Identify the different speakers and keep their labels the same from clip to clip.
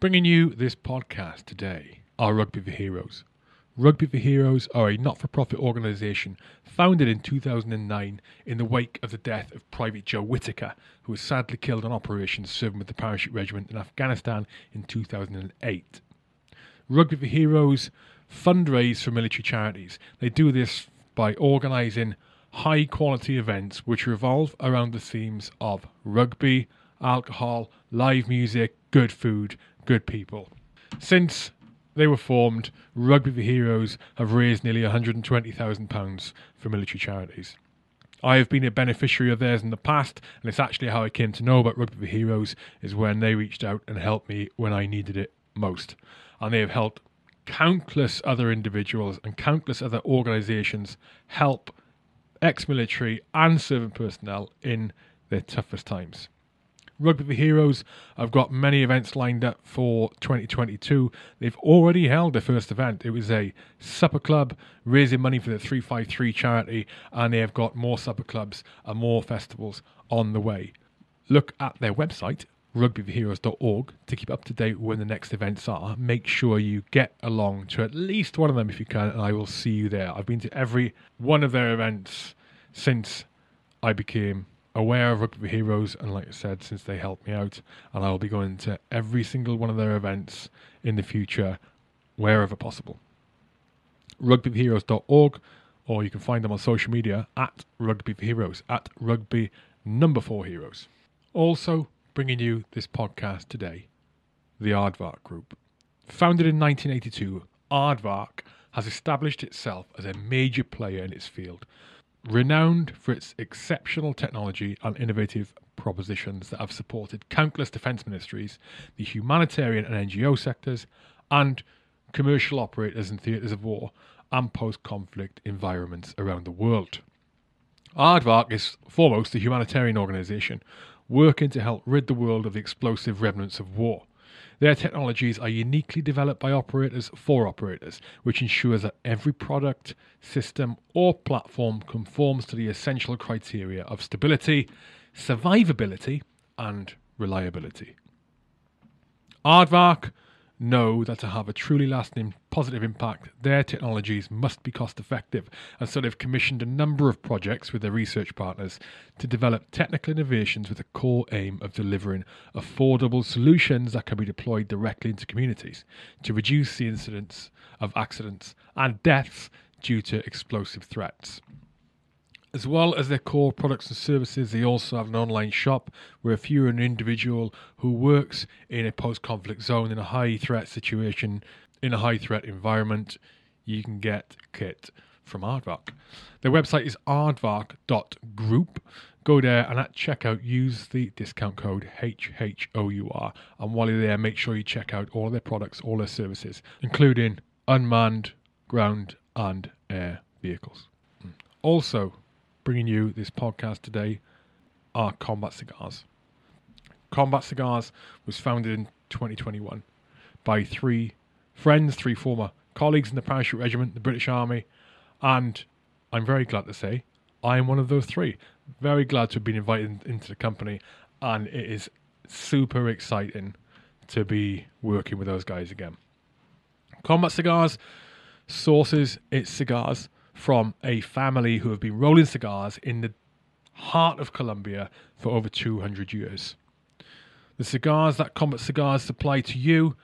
Speaker 1: Bringing you this podcast today are Rugby for Heroes. Rugby for Heroes are a not for profit organisation founded in 2009 in the wake of the death of Private Joe Whitaker, who was sadly killed on operations serving with the Parachute Regiment in Afghanistan in 2008. Rugby for Heroes fundraise for military charities. They do this by organising high quality events which revolve around the themes of rugby, alcohol, live music, good food, good people. Since they were formed, Rugby for Heroes have raised nearly £120,000 for military charities. I have been a beneficiary of theirs in the past, and it's actually how I came to know about Rugby for Heroes is when they reached out and helped me when I needed it most. And they have helped countless other individuals and countless other organisations help ex military and serving personnel in their toughest times. Rugby for Heroes have got many events lined up for 2022. They've already held their first event. It was a supper club raising money for the 353 charity, and they have got more supper clubs and more festivals on the way. Look at their website, rugbyforheroes.org, to keep up to date when the next events are. Make sure you get along to at least one of them if you can, and I will see you there. I've been to every one of their events since I became aware of Rugby Heroes, and like I said, since they helped me out, and I will be going to every single one of their events in the future, wherever possible. Rugbyheroes.org, or you can find them on social media at Rugby Heroes, at Rugby Number Four Heroes. Also, bringing you this podcast today, the Aardvark Group. Founded in 1982, Aardvark has established itself as a major player in its field Renowned for its exceptional technology and innovative propositions that have supported countless defence ministries, the humanitarian and NGO sectors, and commercial operators in theatres of war and post conflict environments around the world. Aardvark is foremost a humanitarian organisation working to help rid the world of the explosive remnants of war. Their technologies are uniquely developed by operators for operators, which ensures that every product, system, or platform conforms to the essential criteria of stability, survivability, and reliability. Aardvark know that to have a truly lasting positive impact, their technologies must be cost effective, and so they've commissioned a number of projects with their research partners to develop technical innovations with a core aim of delivering affordable solutions that can be deployed directly into communities to reduce the incidence of accidents and deaths due to explosive threats. As well as their core products and services, they also have an online shop where if you're an individual who works in a post conflict zone in a high threat situation, in a high threat environment, you can get kit from Aardvark. Their website is aardvark.group. Go there and at checkout use the discount code HHOUR. And while you're there, make sure you check out all their products, all their services, including unmanned ground and air vehicles. Hmm. Also, bringing you this podcast today are Combat Cigars. Combat Cigars was founded in 2021 by three friends, three former colleagues in the Parachute Regiment, the British Army, and I'm very glad to say I am one of those three. Very glad to have been invited into the company, and it is super exciting to be working with those guys again. Combat Cigars sources its cigars from a family who have been rolling cigars in the heart of Colombia for over 200 years. The cigars that Combat Cigars supply to you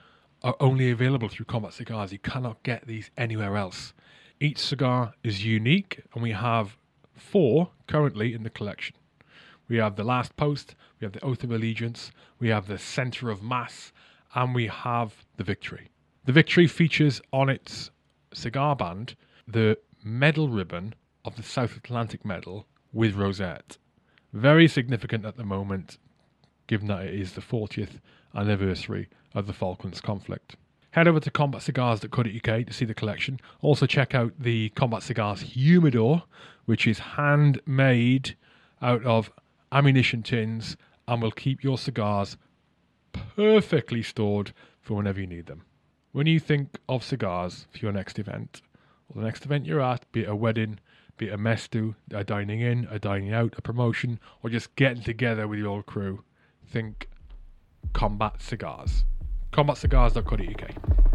Speaker 1: are only available through Combat Cigars. You cannot get these anywhere else. Each cigar is unique, and we have four currently in the collection. We have the Last Post, we have the Oath of Allegiance, we have the Center of Mass, and we have the Victory. The Victory features on its cigar band the medal ribbon of the South Atlantic Medal with rosette. Very significant at the moment, given that it is the 40th anniversary of the Falklands conflict. Head over to combatcigars.co.uk to see the collection. Also, check out the Combat Cigars Humidor, which is handmade out of ammunition tins and will keep your cigars perfectly stored for whenever you need them. When you think of cigars for your next event, the next event you're at, be it a wedding, be it a mess do, a dining in, a dining out, a promotion, or just getting together with your old crew, think combat cigars. combatcigars.co.uk.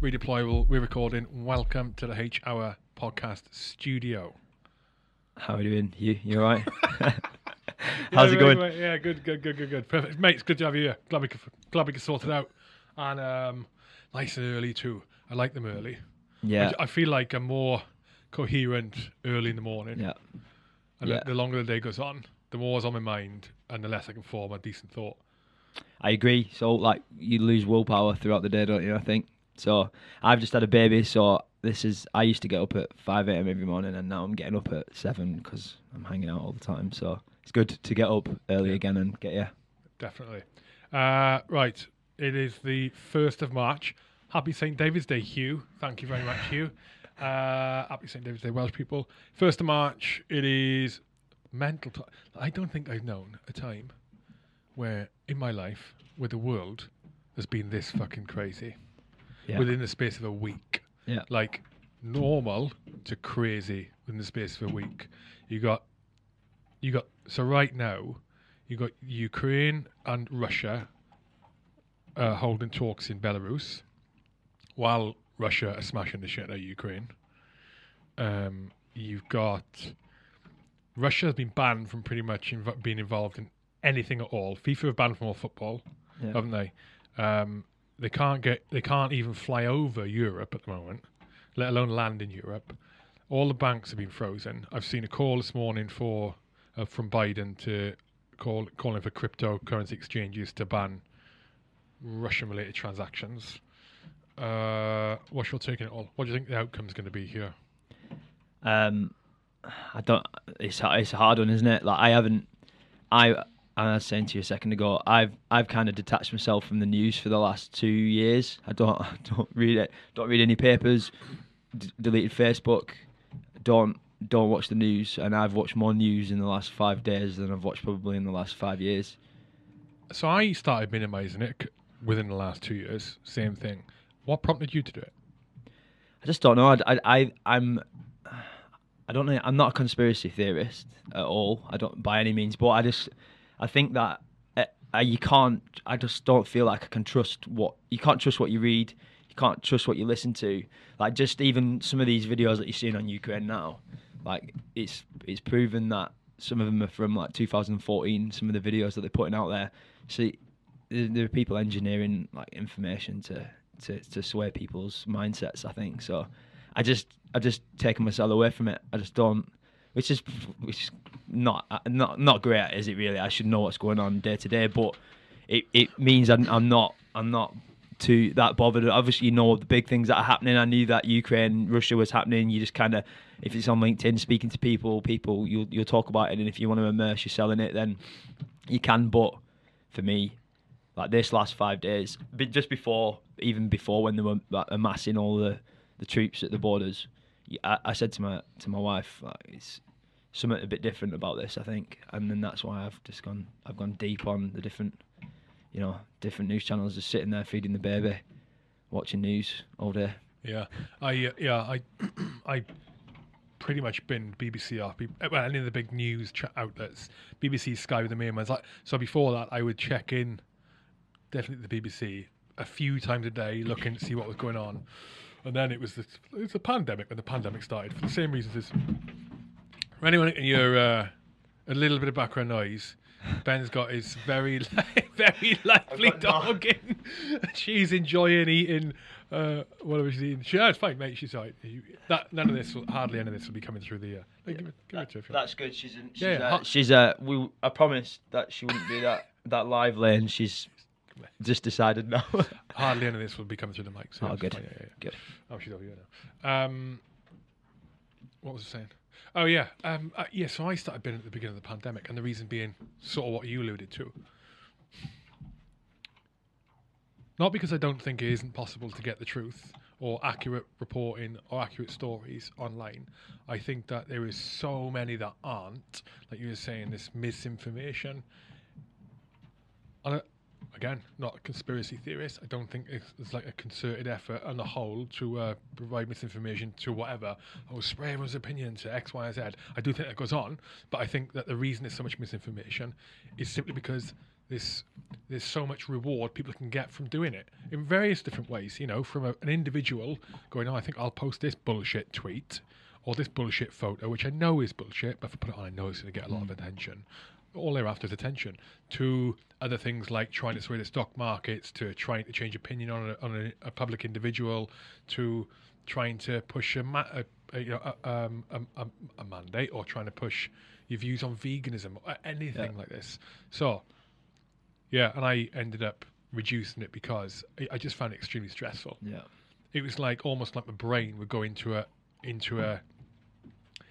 Speaker 1: Redeployable. We're recording. Welcome to the H Hour podcast studio.
Speaker 2: How are you doing? You you alright?
Speaker 1: Yeah,
Speaker 2: How's it
Speaker 1: right,
Speaker 2: going?
Speaker 1: right, Yeah, good, good, good, good, good. Perfect, mate. It's good to have you here. Glad we could, glad we could sort it out, and um, nice and early too. I like them early.
Speaker 2: Yeah,
Speaker 1: I, I feel like I'm more coherent early in the morning,
Speaker 2: yeah,
Speaker 1: and
Speaker 2: yeah.
Speaker 1: the, the longer the day goes on, the more is on my mind, and the less I can form a decent thought.
Speaker 2: I agree. So like you lose willpower throughout the day, don't you? I think. So I've just had a baby, so this is. I used to get up at five a.m. every morning, and now I'm getting up at seven because I'm hanging out all the time. So it's good to get up early
Speaker 1: Yeah.
Speaker 2: again and get you.
Speaker 1: Definitely. Uh, right. It is the 1st of March. Happy St. David's Day, Hugh. Thank you very much, Hugh. Uh, happy St. David's Day, Welsh people. 1st of March, it is mental. T- I don't think I've known a time where, in my life, where the world has been this fucking crazy
Speaker 2: Yeah.
Speaker 1: within the space of a week.
Speaker 2: Yeah.
Speaker 1: Like normal to crazy within the space of a week. You got, you got. So right now, you got Ukraine and Russia uh, holding talks in Belarus, while Russia are smashing the shit out of Ukraine. Um, you've got Russia has been banned from pretty much inv- being involved in anything at all. FIFA have banned from all football,
Speaker 2: Yeah.
Speaker 1: haven't they? Um, they can't get, they can't even fly over Europe at the moment, let alone land in Europe. All the banks have been frozen. I've seen a call this morning for uh, from Biden to call calling for cryptocurrency exchanges to ban Russian-related transactions. Uh, what's your take on it all? What do you think the outcome's going to be here?
Speaker 2: Um, I don't. It's it's a hard one, isn't it? Like I haven't. I I was saying to you a second ago. I've I've kind of detached myself from the news for the last two years. I don't I don't read it. Don't read any papers. D- deleted Facebook. Don't don't watch the news. And I've watched more news in the last five days than I've watched probably in the last five years.
Speaker 1: So I started minimizing it within the last two years. Same thing. What prompted you to do it?
Speaker 2: I just don't know. I, I, I I'm I don't know. I'm not a conspiracy theorist at all. I don't by any means, but I just I think that uh, you can't. I just don't feel like I can trust what you can't trust what you read. You can't trust what you listen to. Like just even some of these videos that you're seeing on Ukraine now, like it's it's proven that some of them are from like 2014. Some of the videos that they're putting out there. See, there there are people engineering like information to to to sway people's mindsets. I think so. I just I just taken myself away from it. I just don't, which is which is not uh, not not great, is it really? I should know what's going on day to day, but it it means I'm, I'm not I'm not too that bothered. Obviously, you know the big things that are happening. I knew that Ukraine Russia was happening. You just kind of if it's on LinkedIn, speaking to people, people you'll you'll talk about it, and if you want to immerse yourself in it, then you can. But for me, like this last five days, just before, even before when they were amassing all the, the troops at the borders, I, I said to my to my wife, like, it's something a bit different about this, I think, and then that's why I've just gone, I've gone deep on the different, you know, different news channels, just sitting there feeding the baby, watching news all day.
Speaker 1: Yeah, I uh, yeah I I pretty much been BBC off. Well, any of the big news ch- outlets, BBC, Sky, were the main ones. Like, so before that, I would check in definitely the BBC a few times a day, looking to see what was going on. And then it was the it was the pandemic when the pandemic started for the same reasons as for anyone in your uh, a little bit of background noise. Ben's got his very very lively dog in. She's enjoying eating. Uh, whatever she's eating. She, no, it's fine, mate. She's all right. That, none of this, will, hardly any of this, will be coming through the. Uh, give it, give it to her. if you want.
Speaker 2: That's good. She's in, she's,
Speaker 1: Yeah, yeah,
Speaker 2: uh, she's uh, we I promised that she wouldn't be that that lively, and she's just decided no.
Speaker 1: Hardly any of this will be coming through the mic. So
Speaker 2: Oh, good.
Speaker 1: fine, yeah, yeah, yeah.
Speaker 2: Good.
Speaker 1: Oh, she's over here now. Um, what was I saying? Oh yeah, um, uh, yeah. So I started being at the beginning of the pandemic, and the reason being sort of what you alluded to. Not because I don't think it isn't possible to get the truth or accurate reporting or accurate stories online. I think that there is so many that aren't, like you were saying, this misinformation. And again, not a conspiracy theorist. I don't think it's, it's like a concerted effort on the whole to uh, provide misinformation to whatever. Oh, spray everyone's opinion to X, Y, Z. I do think that goes on, but I think that the reason there's so much misinformation is simply because there's there's so much reward people can get from doing it in various different ways. You know, from a, an individual going, oh, I think I'll post this bullshit tweet or this bullshit photo, which I know is bullshit, but if I put it on, I know it's going to get a lot of attention. All they're after is attention. To other things like trying to sway the stock markets, to trying to change opinion on a, on a, a public individual, to trying to push a, ma- a, a you know a, um, a, a, a mandate or trying to push your views on veganism or anything
Speaker 2: Yeah.
Speaker 1: like this. So yeah, and I ended up reducing it because I, I just found it extremely stressful.
Speaker 2: Yeah.
Speaker 1: It was like almost like my brain would go into a into a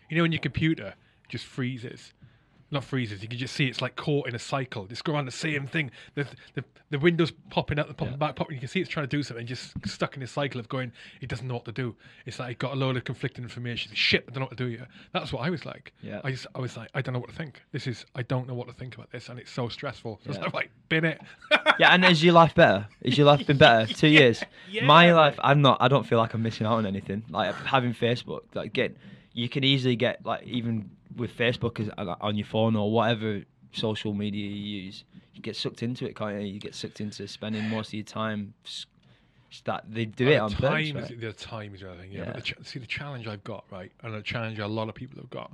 Speaker 1: you know when your computer just freezes. Not freezes. You can just see it's like caught in a cycle. Just going around the same thing. The the, the windows popping out, the popping
Speaker 2: Yeah.
Speaker 1: back, popping. You can see it's trying to do something. Just stuck in a cycle of going. It doesn't know what to do. It's like it got a load of conflicting information. Shit, I don't know what to do here. That's what I was like.
Speaker 2: Yeah.
Speaker 1: I just I was like I don't know what to think. This is I don't know what to think about this, and it's so stressful. So
Speaker 2: Yeah.
Speaker 1: I was like, bin it.
Speaker 2: Yeah, and is your life better? Is your life been better? Two years.
Speaker 1: yeah,
Speaker 2: My life, I'm not. I don't feel like I'm missing out on anything. Like having Facebook, like get, you can easily get like even with Facebook uh, on your phone or whatever social media you use, you get sucked into it, can't you? You get sucked into spending most of your time. That they do it
Speaker 1: Uh,
Speaker 2: on
Speaker 1: time
Speaker 2: purpose.
Speaker 1: is
Speaker 2: right?
Speaker 1: the time is the other thing. Yeah,
Speaker 2: Yeah.
Speaker 1: but the ch- see the challenge I've got right, and the challenge a lot of people have got,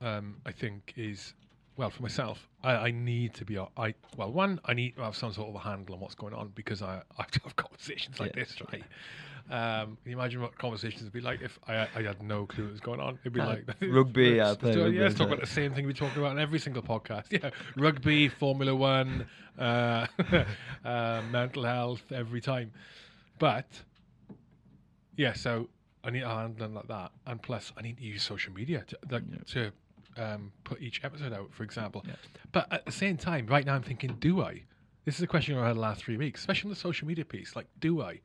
Speaker 1: um, I think is well for myself. I, I need to be. I well, one, I need to have some sort of a handle on what's going on because I I have to have conversations like
Speaker 2: Yeah,
Speaker 1: this, right? Um, can you imagine what conversations would be like if I, I had no clue what was going on? It'd be
Speaker 2: Uh,
Speaker 1: like
Speaker 2: rugby, yeah,
Speaker 1: Let's, do-
Speaker 2: rugby
Speaker 1: yeah, let's talk about the same thing we talk about in every single podcast. Yeah, rugby, Formula One, uh, uh, mental health, every time. But yeah, so I need a handle like that, and plus I need to use social media to like,
Speaker 2: Yeah.
Speaker 1: to um, put each episode out, for example.
Speaker 2: Yeah.
Speaker 1: But at the same time, right now I'm thinking, do I? This is a question I've had the last three weeks, especially on the social media piece. Like, do I?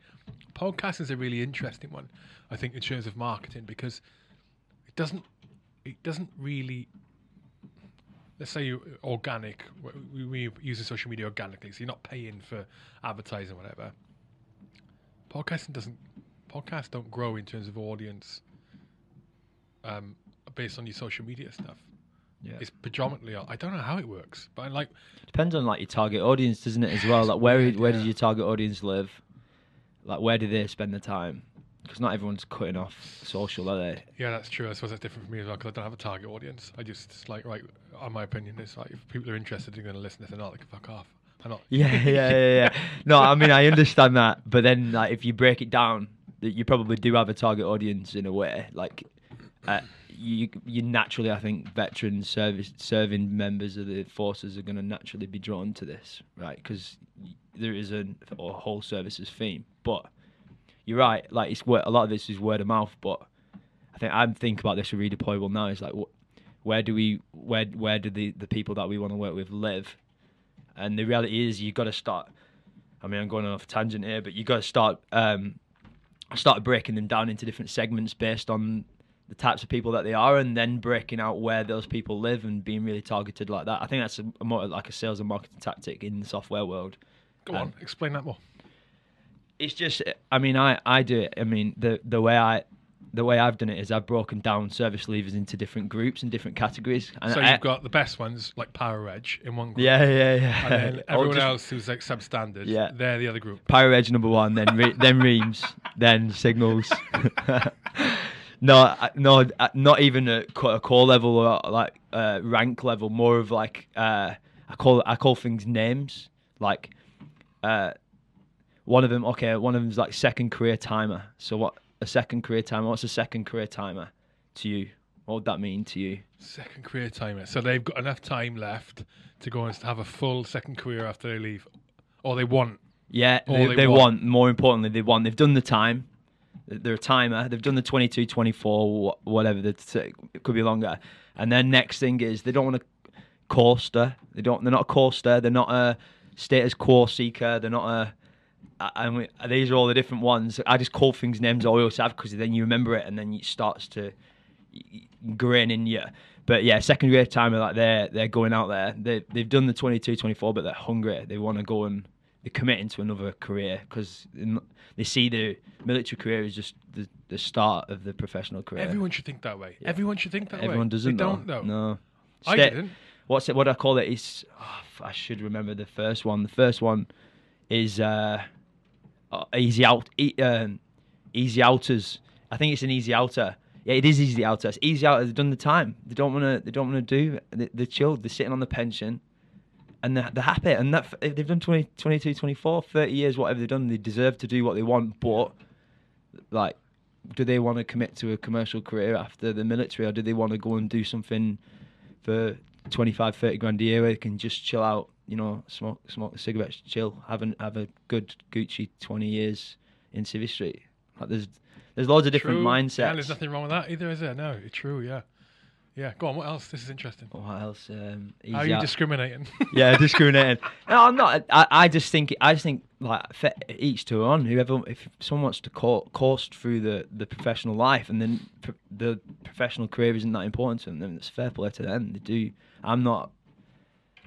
Speaker 1: Podcast is a really interesting one, I think, in terms of marketing because it doesn't it doesn't really let's say you organic we, we use the social media organically so you're not paying for advertising or whatever podcasting doesn't podcasts don't grow in terms of audience um, based on your social media stuff
Speaker 2: Yeah.
Speaker 1: it's predominantly i don't know how it works but i like
Speaker 2: Depends on like your target audience, doesn't it? As well, like where
Speaker 1: weird,
Speaker 2: where
Speaker 1: yeah.
Speaker 2: does your target audience live? Like where do they spend their time? Because not everyone's cutting off social, are they?
Speaker 1: yeah that's true i suppose that's different for me as well because i don't have a target audience i just it's like right on my opinion it's like if people are interested they're going to listen if they're not they can fuck off i'm not
Speaker 2: Yeah, yeah, yeah, yeah. No, I mean I understand that, but then like if you break it down, that you probably do have a target audience in a way. Like, uh, you you naturally, I think, veteran service serving members of the forces are going to naturally be drawn to this, right? Because there is a, a whole services theme. But you're right. Like it's a lot of this is word of mouth, but I think I'm thinking about this with redeployable now. Is like, wh- where do we where where do the the people that we want to work with live? And the reality is, you've got to start. I mean, I'm going off tangent here, but you've got to start um, start breaking them down into different segments based on the types of people that they are, and then breaking out where those people live and being really targeted like that. I think that's a, more like a sales and marketing tactic in the software world.
Speaker 1: go on
Speaker 2: Um,
Speaker 1: explain that more
Speaker 2: It's just, I mean, I I do it. I mean, the the way I. The way I've done it is I've broken down service leavers into different groups and different categories. And
Speaker 1: so
Speaker 2: I-
Speaker 1: you've got the best ones like Para Reg in one group.
Speaker 2: yeah, yeah, yeah.
Speaker 1: And then everyone
Speaker 2: just-
Speaker 1: else who's like substandard,
Speaker 2: Yeah.
Speaker 1: they're the other group.
Speaker 2: Para Reg number one, then Re- then Reams, then Signals. no, I- no, uh, not even at a core level or like uh, rank level. More of like uh, I call I call things names. Like uh, one of them, okay, one of them's like second career timer. So what a second career timer? What's a second career timer to you? What would that mean to you?
Speaker 1: Second career timer. So they've got enough time left to go and have a full second career after they leave, or they want.
Speaker 2: Yeah,
Speaker 1: Or
Speaker 2: they,
Speaker 1: they
Speaker 2: they
Speaker 1: want.
Speaker 2: want. More importantly, they want. They've done the time. They're a timer. They've done the 22, 24, whatever. It could be longer. And then next thing is they don't want a coaster. They don't. They're not a coaster. They're not a status quo seeker. They're not a. Mean, these are all the different ones. I just call things names I always have because then you remember it, and then it starts to grinning you. But yeah, second grade timer, like they're they're going out there. They they've done the 22, 24, but they're hungry. They want to go and they're committing to another career because they see the military career as just the, the start of the professional career.
Speaker 1: Everyone should think that way. Everyone should think that way.
Speaker 2: Everyone doesn't.
Speaker 1: They
Speaker 2: though.
Speaker 1: don't though.
Speaker 2: No.
Speaker 1: I didn't.
Speaker 2: What's it? What do I call? It's oh, I should remember the first one. The first one is uh, uh, easy out. E- um, easy outers. I think it's an easy outer. Yeah, it is easy outer. It's easy outer. They've done the time. They don't want to. They don't want to do. They, they're chilled. They're sitting on the pension, and they're, they're happy. And that they've done 20, 22, 24, 30 years, whatever they've done, they deserve to do what they want. But like, do they want to commit to a commercial career after the military, or do they want to go and do something for 25, 30 grand a year where they can just chill out, you know, smoke smoke cigarettes, chill, have an, have a good Gucci 20 years in Civvy Street. Like there's there's loads of different
Speaker 1: True.
Speaker 2: mindsets.
Speaker 1: Yeah, there's nothing wrong with that either, is there? No, it's true. Yeah. Yeah. Go on. What else? This is interesting.
Speaker 2: What else? Um,
Speaker 1: How are you discriminating?
Speaker 2: yeah, discriminating. No, I'm not. I, I just think I just think like each to own. Whoever, if someone wants to co- coast through the, the professional life and then pr- the professional career isn't that important to them, then it's fair play to them. They do. I'm not.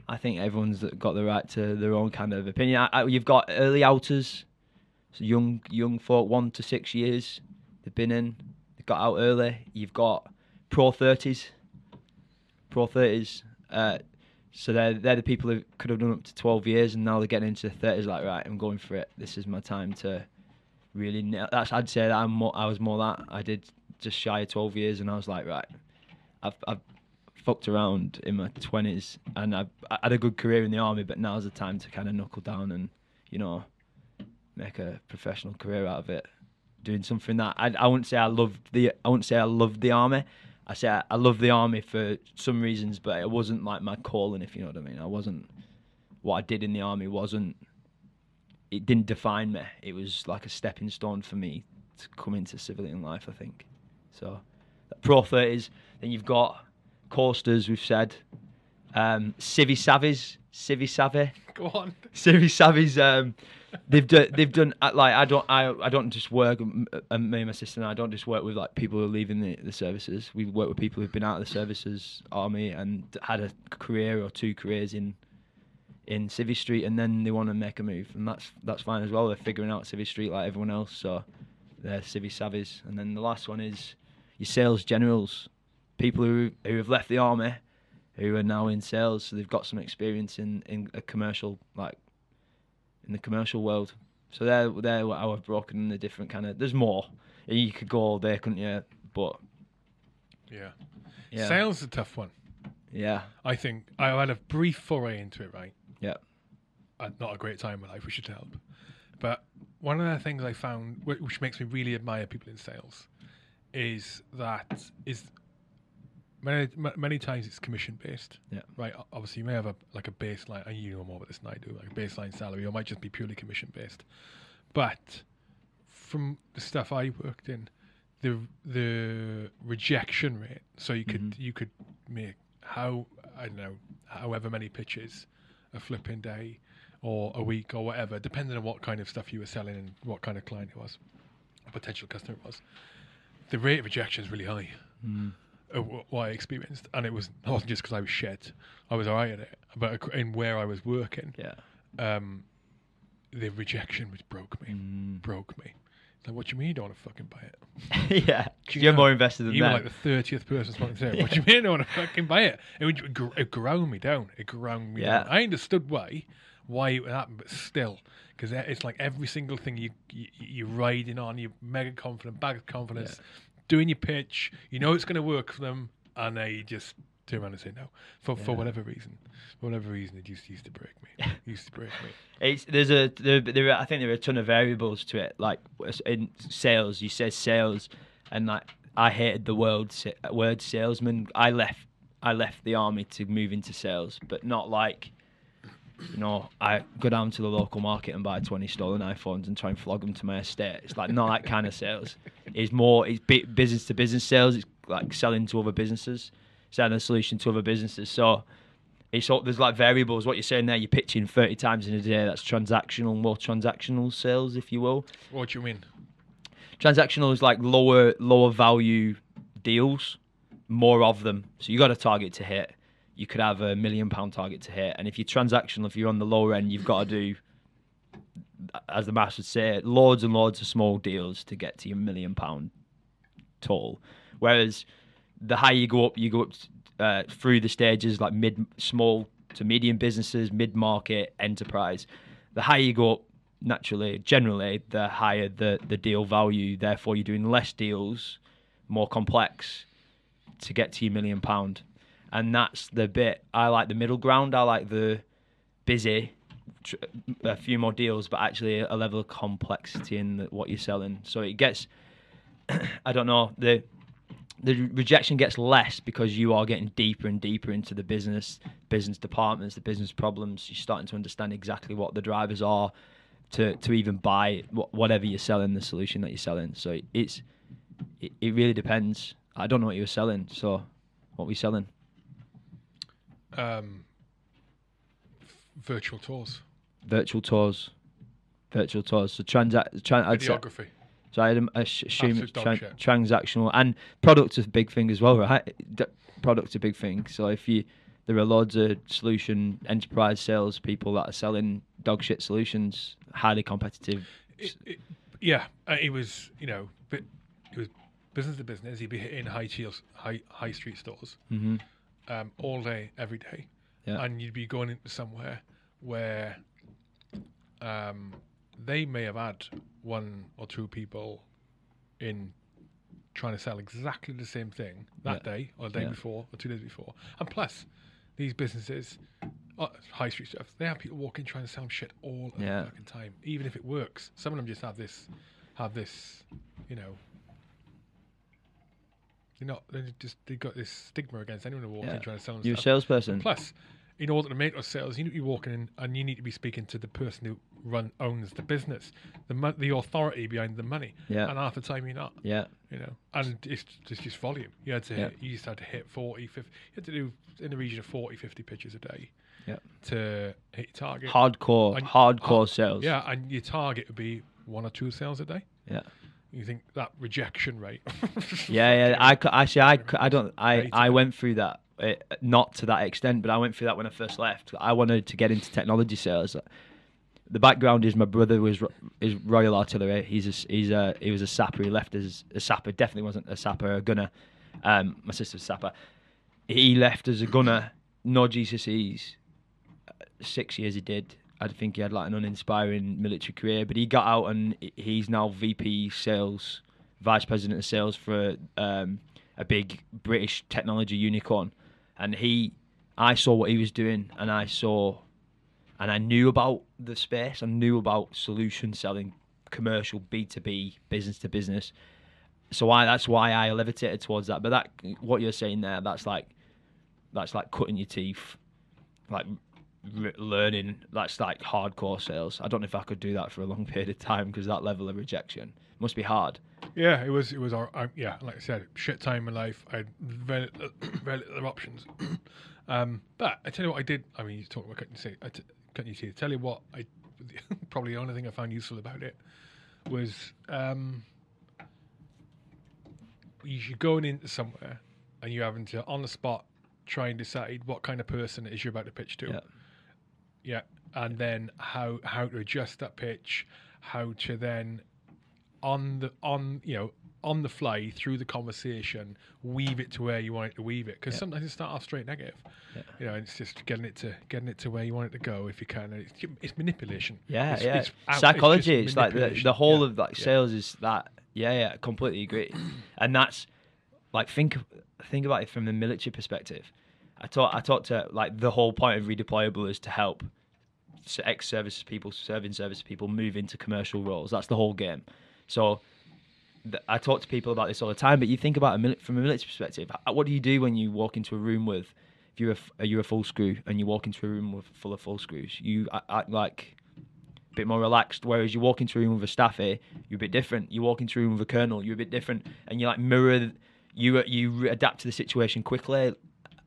Speaker 2: I think everyone's got the right to their own kind of opinion. I, I, you've got early outers, so young young folk, one to six years. They've been in. They got out early. You've got pro thirties. Pro thirties. Uh, so they're they're the people who could have done up to twelve years, and now they're getting into the thirties. Like, right, I'm going for it. This is my time to really. Nail. That's I'd say that I'm more, I was more that I did just shy of twelve years, and I was like, right, I've I've fucked around in my twenties, and I've I had a good career in the army, but now's the time to kind of knuckle down and you know make a professional career out of it. Doing something that I I wouldn't say I loved the I wouldn't say I loved the army. I say I, love the army for some reasons, but it wasn't like my calling, if you know what I mean. I wasn't what I did in the army wasn't. It didn't define me. It was like a stepping stone for me to come into civilian life. I think. So, pro thirties. Then you've got coasters. We've said, um, civvy savvies, civvy savvy.
Speaker 1: Go on.
Speaker 2: Civvy Savvy's um, they've done they've done uh, like I don't I I don't just work um, uh, me and my sister and I don't just work with like people who are leaving the, the services. We work with people who've been out of the services, army, and had a career or two careers in in Civvy Street, and then they want to make a move, and that's that's fine as well. They're figuring out Civvy Street like everyone else, so they're Civvy Savvies. And then the last one is your sales generals, people who who have left the army who are now in sales, so they've got some experience in, in a commercial like in the commercial world. So they're they're how I've broken the different kind of. There's more. You could go all day, couldn't you? But
Speaker 1: Yeah.
Speaker 2: yeah,
Speaker 1: Sales is a tough one.
Speaker 2: yeah,
Speaker 1: I think I had a brief foray into it, right?
Speaker 2: yeah,
Speaker 1: uh, not a great time in my life, we should help. But one of the things I found, which makes me really admire people in sales, is that is many many times it's commission based.
Speaker 2: Yeah.
Speaker 1: Right. Obviously, you may have a like a baseline, and you know more about this than I do, like a baseline salary, or it might just be purely commission based. But from the stuff I worked in, the the rejection rate. So you could
Speaker 2: Mhm.
Speaker 1: you could make how I don't know however many pitches a flipping day or a week or whatever, depending on what kind of stuff you were selling and what kind of client it was, a potential customer it was. The rate of rejection is really high.
Speaker 2: Mm.
Speaker 1: Uh, what I experienced, and it was it wasn't just because I was shit. I was alright at it, but in where I was working,
Speaker 2: yeah.
Speaker 1: um, the rejection which broke me,
Speaker 2: Mm.
Speaker 1: broke me. Like, what do you mean you don't want to fucking buy it?
Speaker 2: yeah,
Speaker 1: You
Speaker 2: you're
Speaker 1: know,
Speaker 2: more invested than
Speaker 1: You were like the thirtieth person to. What do you mean I don't want to fucking buy it? It, would, gr- it ground me down. It ground me
Speaker 2: Yeah.
Speaker 1: down. I understood why, why it happened, but still, because it's like every single thing you, you you're riding on. You're mega confident, bag of confidence, doing your pitch. You know it's going to work for them, and they just turn around and say no for for whatever reason. For whatever reason, it just used to break me. used to break me.
Speaker 2: It's there's a there, there are- I think there are a ton of variables to it. Like in sales, you said sales, and like I hated the word word salesman. I left I left the army to move into sales, but not like you know I go down to the local market and buy 20 stolen iPhones and try and flog them to my estate. It's like not that kind of sales. It's more it's business to business sales. It's like selling to other businesses, selling a solution to other businesses. So it's all, there's like variables. What you're saying there, you're pitching 30 times in a day. That's transactional, more transactional sales, if you will.
Speaker 1: What do you mean?
Speaker 2: Transactional is like lower lower value deals. more of them. So you got a target to hit. You could have a million pound target to hit, and if you're transactional, if you're on the lower end, you've got to do, as the would say, loads and loads of small deals to get to your million pound total. Whereas the higher you go up, you go up uh, through the stages like mid, small to medium businesses, mid market, enterprise. The higher you go up, naturally, generally, the higher the, the deal value. Therefore, you're doing less deals, more complex to get to your million pound. And that's the bit I like the middle ground. I like the busy, tr- a few more deals, but actually a level of complexity in the, what you're selling. So it gets, I don't know, the the rejection gets less because you are getting deeper and deeper into the business business departments, the business problems. You're starting to understand exactly what the drivers are to to even buy wh- whatever you're selling, the solution that you're selling. So it's it, it really depends. I don't know what you were selling, so what were selling?
Speaker 1: Um, virtual tours,
Speaker 2: Virtual tours, virtual tours. So transact. Tran-
Speaker 1: videography.
Speaker 2: so I assume tran- transactional and product's a big thing as well, right? D- product's a big thing. So if you there are loads of solution enterprise sales people that are selling dog shit solutions, highly competitive.
Speaker 1: It, it, yeah, uh, it was you know, it was business to business. He'd be hitting high heels, high high street stores
Speaker 2: hmm
Speaker 1: um, all day, every day,
Speaker 2: Yeah.
Speaker 1: and you'd be going into somewhere where um, they may have had one or two people in trying to sell exactly the same thing that
Speaker 2: Yeah.
Speaker 1: day or the day
Speaker 2: Yeah.
Speaker 1: before or two days before, and plus these businesses. uh, High street stuff. They have people walking trying to sell shit all the fucking time, even if it works. Some of them just have this, have this, you know, they're not. They just they got this stigma against anyone who walks
Speaker 2: Yeah.
Speaker 1: in trying to sell them
Speaker 2: You're a salesperson.
Speaker 1: Plus, in order to make those sales, you need to be walking in and you need to be speaking to the person who run owns the business, the mo- the authority behind the money.
Speaker 2: Yeah.
Speaker 1: And half the time you're not,
Speaker 2: Yeah.
Speaker 1: you know. And it's just, just volume. You had to
Speaker 2: Yeah.
Speaker 1: hit, you just had to hit 40, 50, you had to do in the region of 40, 50 pitches a day
Speaker 2: Yeah.
Speaker 1: to hit your target.
Speaker 2: Hardcore,
Speaker 1: And-
Speaker 2: hardcore
Speaker 1: uh,
Speaker 2: sales.
Speaker 1: Yeah, and your target would be one or two sales a day.
Speaker 2: Yeah.
Speaker 1: You think that rejection rate?
Speaker 2: Yeah, yeah. I, actually, I, I don't. I, I went through that. Uh, not to that extent, but I went through that when I first left. I wanted to get into technology sales. The background is my brother was is Royal Artillery. He's a, he's a he was a sapper. He left as a sapper. Definitely wasn't a sapper, a gunner. Um, my sister's a sapper. He left as a gunner. No GCSEs. Uh, Six years he did. I think he had like an uninspiring military career, but he got out and he's now VP sales, vice president of sales for um, a big British technology unicorn. And he, I saw what he was doing, and I saw, and I knew about the space. I knew about solution selling, commercial B two B, business to business. So I that's why I levitated towards that. But that what you're saying there, that's like, that's like cutting your teeth, like r- learning. That's like hardcore sales. I don't know if I could do that for a long period of time because that level of rejection must be hard.
Speaker 1: Yeah, it was. It was. Our, yeah, like I said, shit time in life. I had very, very little options. um, but I tell you what, I did. I mean, you talk about cutting your teeth. I t- cutting your teeth. Tell you what, I probably the only thing I found useful about it was um, you should going into somewhere and you having to on the spot try and decide what kind of person it is you're about to pitch to.
Speaker 2: Yeah.
Speaker 1: Yeah, and then how how to adjust that pitch, how to then on the on you know on the fly through the conversation weave it to where you want it to weave it because
Speaker 2: Yeah.
Speaker 1: sometimes it start off straight negative.
Speaker 2: Yeah.
Speaker 1: You know, it's just getting it to getting it to where you want it to go if you can. And It's, it's manipulation.
Speaker 2: Yeah,
Speaker 1: It's-
Speaker 2: it's,
Speaker 1: it's out- it's
Speaker 2: psychology. It's, like the, the whole
Speaker 1: Yeah,
Speaker 2: of like
Speaker 1: yeah.
Speaker 2: sales is that. Yeah, yeah, completely agree. and that's like think think about it from the military perspective. I taught I talked to like the whole point of redeployable is to help ex service people, serving service people move into commercial roles. That's the whole game. So th- I talk to people about this all the time. But you think about a from a military perspective. What do you do when you walk into a room with if you're you're a full screw and you walk into a room with full of full screws? You act, like a bit more relaxed. Whereas you walk into a room with a staffy, you're a bit different. You walk into a room with a colonel, you're a bit different, and you like mirror. You you adapt to the situation quickly,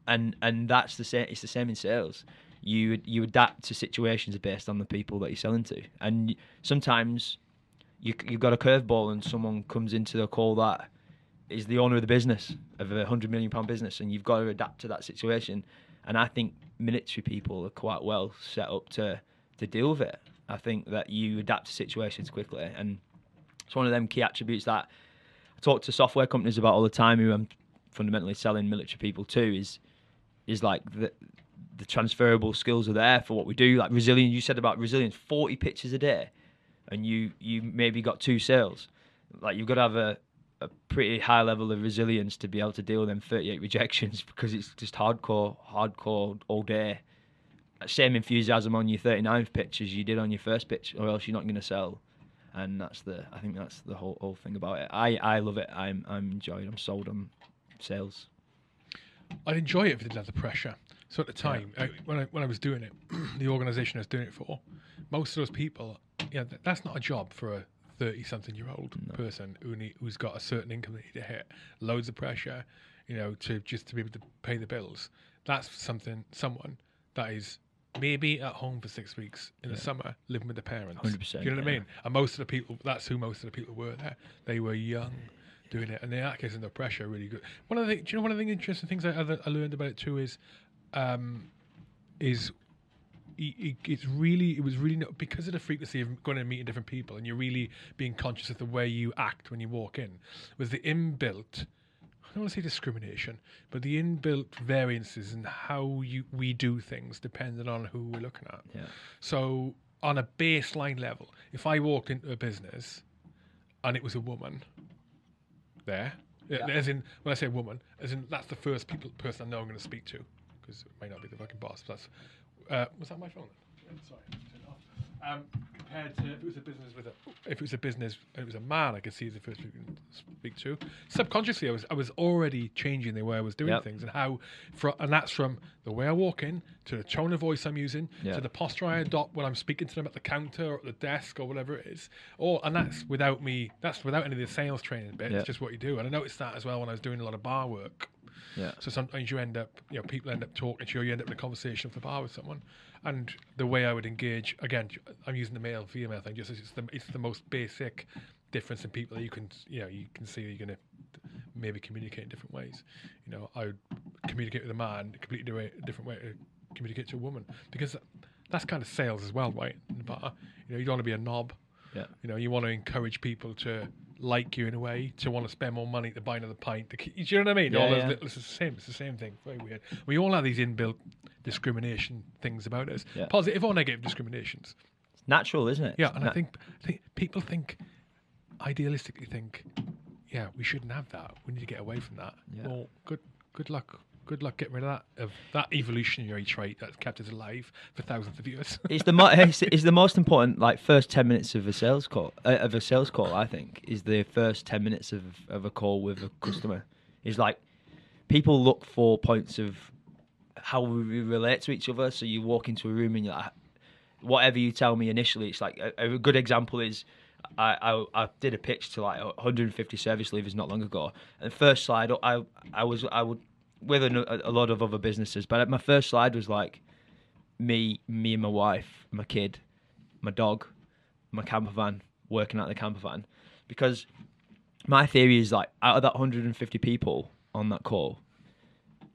Speaker 2: and and that's the same. It's the same in sales. You you adapt to situations based on the people that you're selling to, and sometimes you you've got a curveball and someone comes into the call that is the owner of the business of a hundred million pound business, and you've got to adapt to that situation. And I think military people are quite well set up to to deal with it. I think that you adapt to situations quickly, and it's one of them key attributes that I talk to software companies about all the time, who I'm fundamentally selling military people to. Is is like the the transferable skills are there for what we do. Like resilience, you said about resilience, forty pitches a day, and you you maybe got two sales. Like you've got to have a a pretty high level of resilience to be able to deal with them 38 rejections because it's just hardcore, hardcore all day. Same enthusiasm on your 39th pitch as you did on your first pitch, or else you're not going to sell. And that's the, I think that's the whole whole thing about it. I, I love it. I'm I'm enjoying. I'm sold on sales.
Speaker 1: I'd enjoy it if it didn't have the pressure. So at the time, I, when I when I was doing it, the organisation I was doing it for, most of those people, yeah, th- that's not a job for a thirty-something-year-old person who need, who's got a certain income they need to hit, loads of pressure, you know, to just to be able to pay the bills. That's something someone that is maybe at home for six weeks in the summer, living with the parents.
Speaker 2: 100%,
Speaker 1: Do you know what
Speaker 2: yeah.
Speaker 1: I mean? And most of the people, that's who most of the people were there. They were young, doing it, and in that case, under pressure, really good. One of the, do you know one of the interesting things I, I learned about it too is, um, is i- i- it's really it was really not, because of the frequency of going and meeting different people and you're really being conscious of the way you act when you walk in was the inbuilt I don't want to say discrimination, but the inbuilt variances in how you we do things depending on who we're looking at.
Speaker 2: Yeah.
Speaker 1: So on a baseline level, if I walked into a business and it was a woman there, as in when I say woman, as in that's the first people person I know I'm going to speak to because it may not be the fucking boss. But that's uh, was that my phone? Then? Yeah, sorry, turn it off. Um, compared to if it was a business with a if it was a business and it was a man, I could see the first people to speak to. Subconsciously, I was I was already changing the way I was doing
Speaker 2: Yep.
Speaker 1: things and how, and that's from the way I walk in to the tone of voice I'm using
Speaker 2: Yeah.
Speaker 1: to the posture I adopt when I'm speaking to them at the counter or at the desk or whatever it is. Or and that's without me. That's without any of the sales training bit.
Speaker 2: Yeah.
Speaker 1: It's just what you do. And I noticed that as well when I was doing a lot of bar work.
Speaker 2: Yeah.
Speaker 1: So sometimes you end up, you know, people end up talking to you. You end up in a conversation off the bar with someone, and the way I would engage again, I'm using the male female thing. Just as it's the it's the most basic difference in people that you can you know you can see you're going to maybe communicate in different ways. You know, I would communicate with a man completely different way to communicate to a woman because that's kind of sales as well, right? But you know, you don't want to be a knob.
Speaker 2: Yeah.
Speaker 1: You know, you want to encourage people to like you in a way, to want to spend more money to buy another pint. To, do you know what I mean?
Speaker 2: Yeah,
Speaker 1: all
Speaker 2: yeah.
Speaker 1: little, it's the same. It's the same thing. Very weird. We all have these inbuilt discrimination things about us,
Speaker 2: Yeah.
Speaker 1: positive or negative discriminations.
Speaker 2: It's natural, isn't it?
Speaker 1: Yeah, and
Speaker 2: na-
Speaker 1: I think, I think people think, idealistically think, yeah, we shouldn't have that. We need to get away from that.
Speaker 2: Yeah.
Speaker 1: Well, good, good luck. Good luck getting rid of that of that evolutionary trait that's kept us alive for thousands of years.
Speaker 2: it's the mo- it's, it's the most important like first 10 minutes of a sales call uh, of a sales call i think is the first 10 minutes of, of a call with a customer. Is like people look for points of how we relate to each other. So you walk into a room and you're like whatever you tell me initially it's like a, a good example is I, I I did a pitch to like 150 service leavers not long ago. And the first slide I I was I would with a, a lot of other businesses but my first slide was like me, me and my wife, my kid, my dog, my camper van, working out the camper van, because my theory is like out of that 150 people on that call,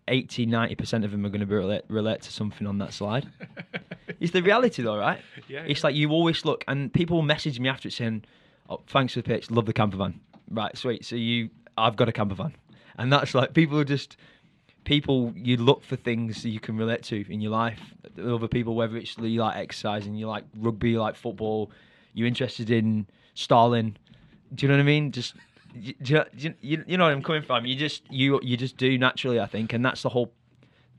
Speaker 2: 80, 90 percent of them are going to be relate, relate to something on that slide. it's the reality though, right?
Speaker 1: Yeah,
Speaker 2: It's
Speaker 1: yeah.
Speaker 2: like you always look, and people message me after it saying, "Oh, thanks for the pitch, love the camper van." Right, sweet. So you, I've got a camper van, and that's like people are just people you look for things that you can relate to in your life other people whether it's you like exercising you like rugby you like football you're interested in Stalin. Do you know what I mean? Just you, you, you know what I'm coming from? You just you you just do naturally I think and that's the whole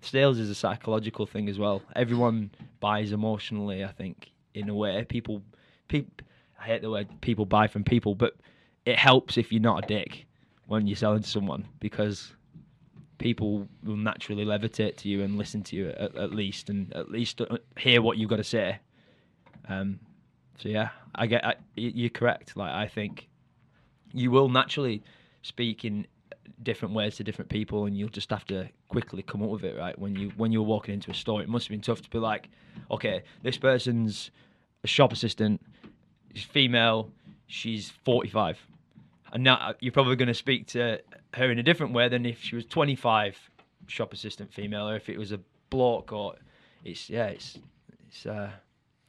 Speaker 2: sales is a psychological thing as well. Everyone buys emotionally I think in a way. People people I hate the word people buy from people but it helps if you're not a dick when you're selling to someone because people will naturally levitate to you and listen to you at, at least and at least uh, hear what you've got to say. Um so yeah i get I, you're correct. Like i think you will naturally speak in different ways to different people and you'll just have to quickly come up with it right? When you when you're walking into a store it must have been tough to be like okay this person's a shop assistant she's female she's 45 And now uh, you're probably going to speak to her in a different way than if she was 25, shop assistant female, or if it was a bloke. Or it's yeah, it's it's uh,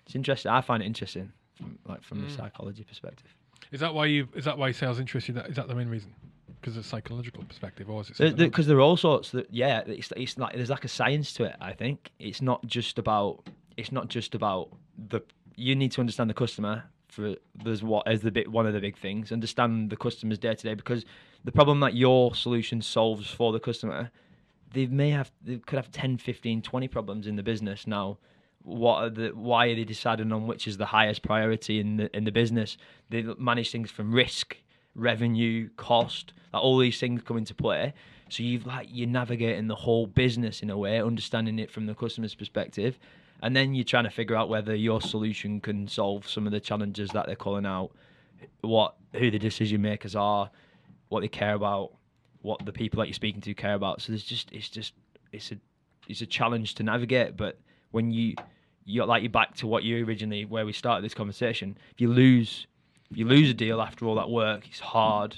Speaker 2: it's interesting. I find it interesting, from, like from
Speaker 1: Mm.
Speaker 2: the psychology perspective.
Speaker 1: Is that why you? Is that why sales interests you? That is that the main reason? Because of psychological perspective, or is it? something else?
Speaker 2: Because there are all sorts that yeah, it's it's like there's like a science to it. I think it's not just about it's not just about the you need to understand the customer for there's what as the bit one of the big things understand the customer's day to day because the problem that your solution solves for the customer they may have they could have 10 15 20 problems in the business. Now what are the why are they deciding on which is the highest priority in the in the business? They manage things from risk revenue cost like all these things come into play. So you've like you're navigating the whole business in a way understanding it from the customer's perspective. And then you're trying to figure out whether your solution can solve some of the challenges that they're calling out what who the decision makers are what they care about what the people that you're speaking to care about. So there's just it's just it's a it's a challenge to navigate but when you you're like you're back to what you originally where we started this conversation if you lose if you lose a deal after all that work it's hard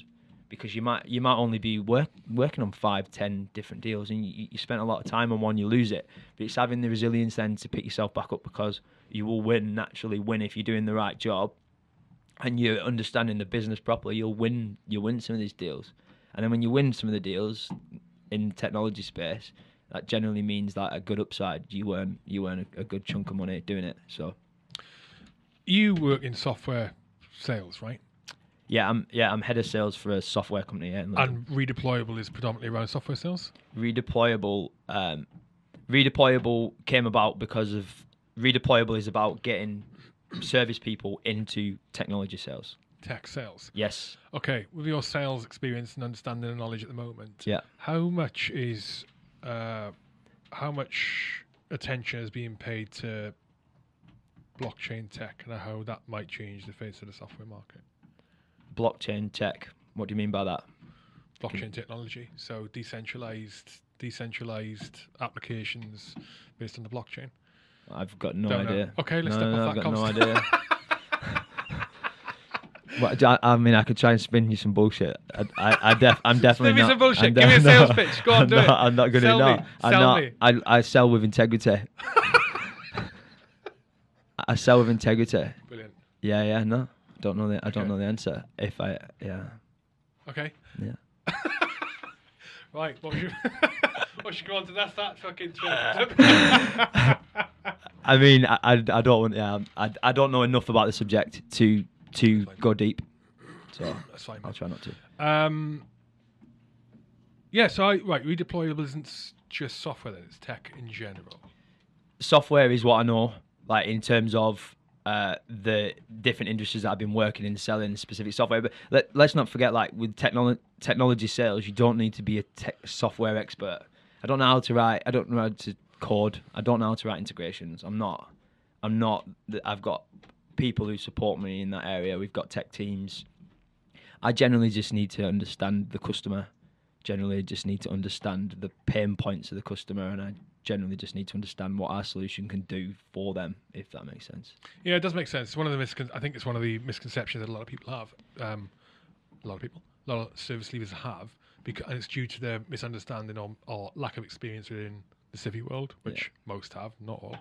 Speaker 2: because you might you might only be work, working on five ten different deals and you, you spent a lot of time on one you lose it. But it's having the resilience then to pick yourself back up because you will win naturally win if you're doing the right job and you're understanding the business properly you'll win you'll win some of these deals and then when you win some of the deals in technology space that generally means that a good upside you earn you earn a, a good chunk of money doing it so
Speaker 1: you work in software sales, right?
Speaker 2: yeah i'm yeah i'm head of sales for a software company yeah,
Speaker 1: And redeployable is predominantly around software sales.
Speaker 2: redeployable um, redeployable came about because of redeployable is about getting service people into technology sales
Speaker 1: Tech sales.
Speaker 2: yes
Speaker 1: Okay, with your sales experience and understanding and knowledge at the moment,
Speaker 2: yeah
Speaker 1: how much is uh, how much attention is being paid to blockchain tech and how that might change the face of the software market?
Speaker 2: blockchain tech what do you mean by that
Speaker 1: Blockchain technology, so decentralized, decentralized applications based on the blockchain.
Speaker 2: I've got no
Speaker 1: Don't know.
Speaker 2: idea
Speaker 1: Okay, let's
Speaker 2: no,
Speaker 1: step
Speaker 2: no,
Speaker 1: off
Speaker 2: I've got no idea What, I, mean, I could try and spin you some bullshit. I, I, I def, I'm definitely
Speaker 1: me
Speaker 2: not.
Speaker 1: some bullshit.
Speaker 2: I'm
Speaker 1: Give me a
Speaker 2: no,
Speaker 1: sales pitch. Go on,
Speaker 2: I'm
Speaker 1: do
Speaker 2: not,
Speaker 1: it.
Speaker 2: I'm not going to not.
Speaker 1: me.
Speaker 2: I'm
Speaker 1: Sell
Speaker 2: not.
Speaker 1: me.
Speaker 2: I, I sell with integrity. I sell with integrity.
Speaker 1: Brilliant.
Speaker 2: Yeah, yeah, no. Don't know the I don't
Speaker 1: Okay.
Speaker 2: know the answer. If I yeah.
Speaker 1: Okay.
Speaker 2: Yeah.
Speaker 1: Right. What your what should go on to that? That fucking.
Speaker 2: I mean, I, I, I don't want yeah, I, I don't know enough about the subject to to go deep. So
Speaker 1: That's fine.
Speaker 2: I'll try not to.
Speaker 1: Um. Yeah. So I right. Redeployable isn't just software. Then it's tech in general.
Speaker 2: Software is what I know, like in terms of uh, the different industries that I've been working in selling specific software. But let, let's not forget, like with technology technology sales, you don't need to be a tech software expert. I don't know how to write. I don't know how to code. I don't know how to write integrations. I'm not. I'm not. I've got people who support me in that area. We've got tech teams. I generally just need to understand the customer. Generally, just need to understand the pain points of the customer, and I generally just need to understand what our solution can do for them, if that makes sense.
Speaker 1: Yeah, it does make sense. One of the miscon- I think it's one of the misconceptions that a lot of people have. Um, a lot of people, a lot of service leavers have, because and it's due to their misunderstanding or, or lack of experience within the civvy world, which most have, not all.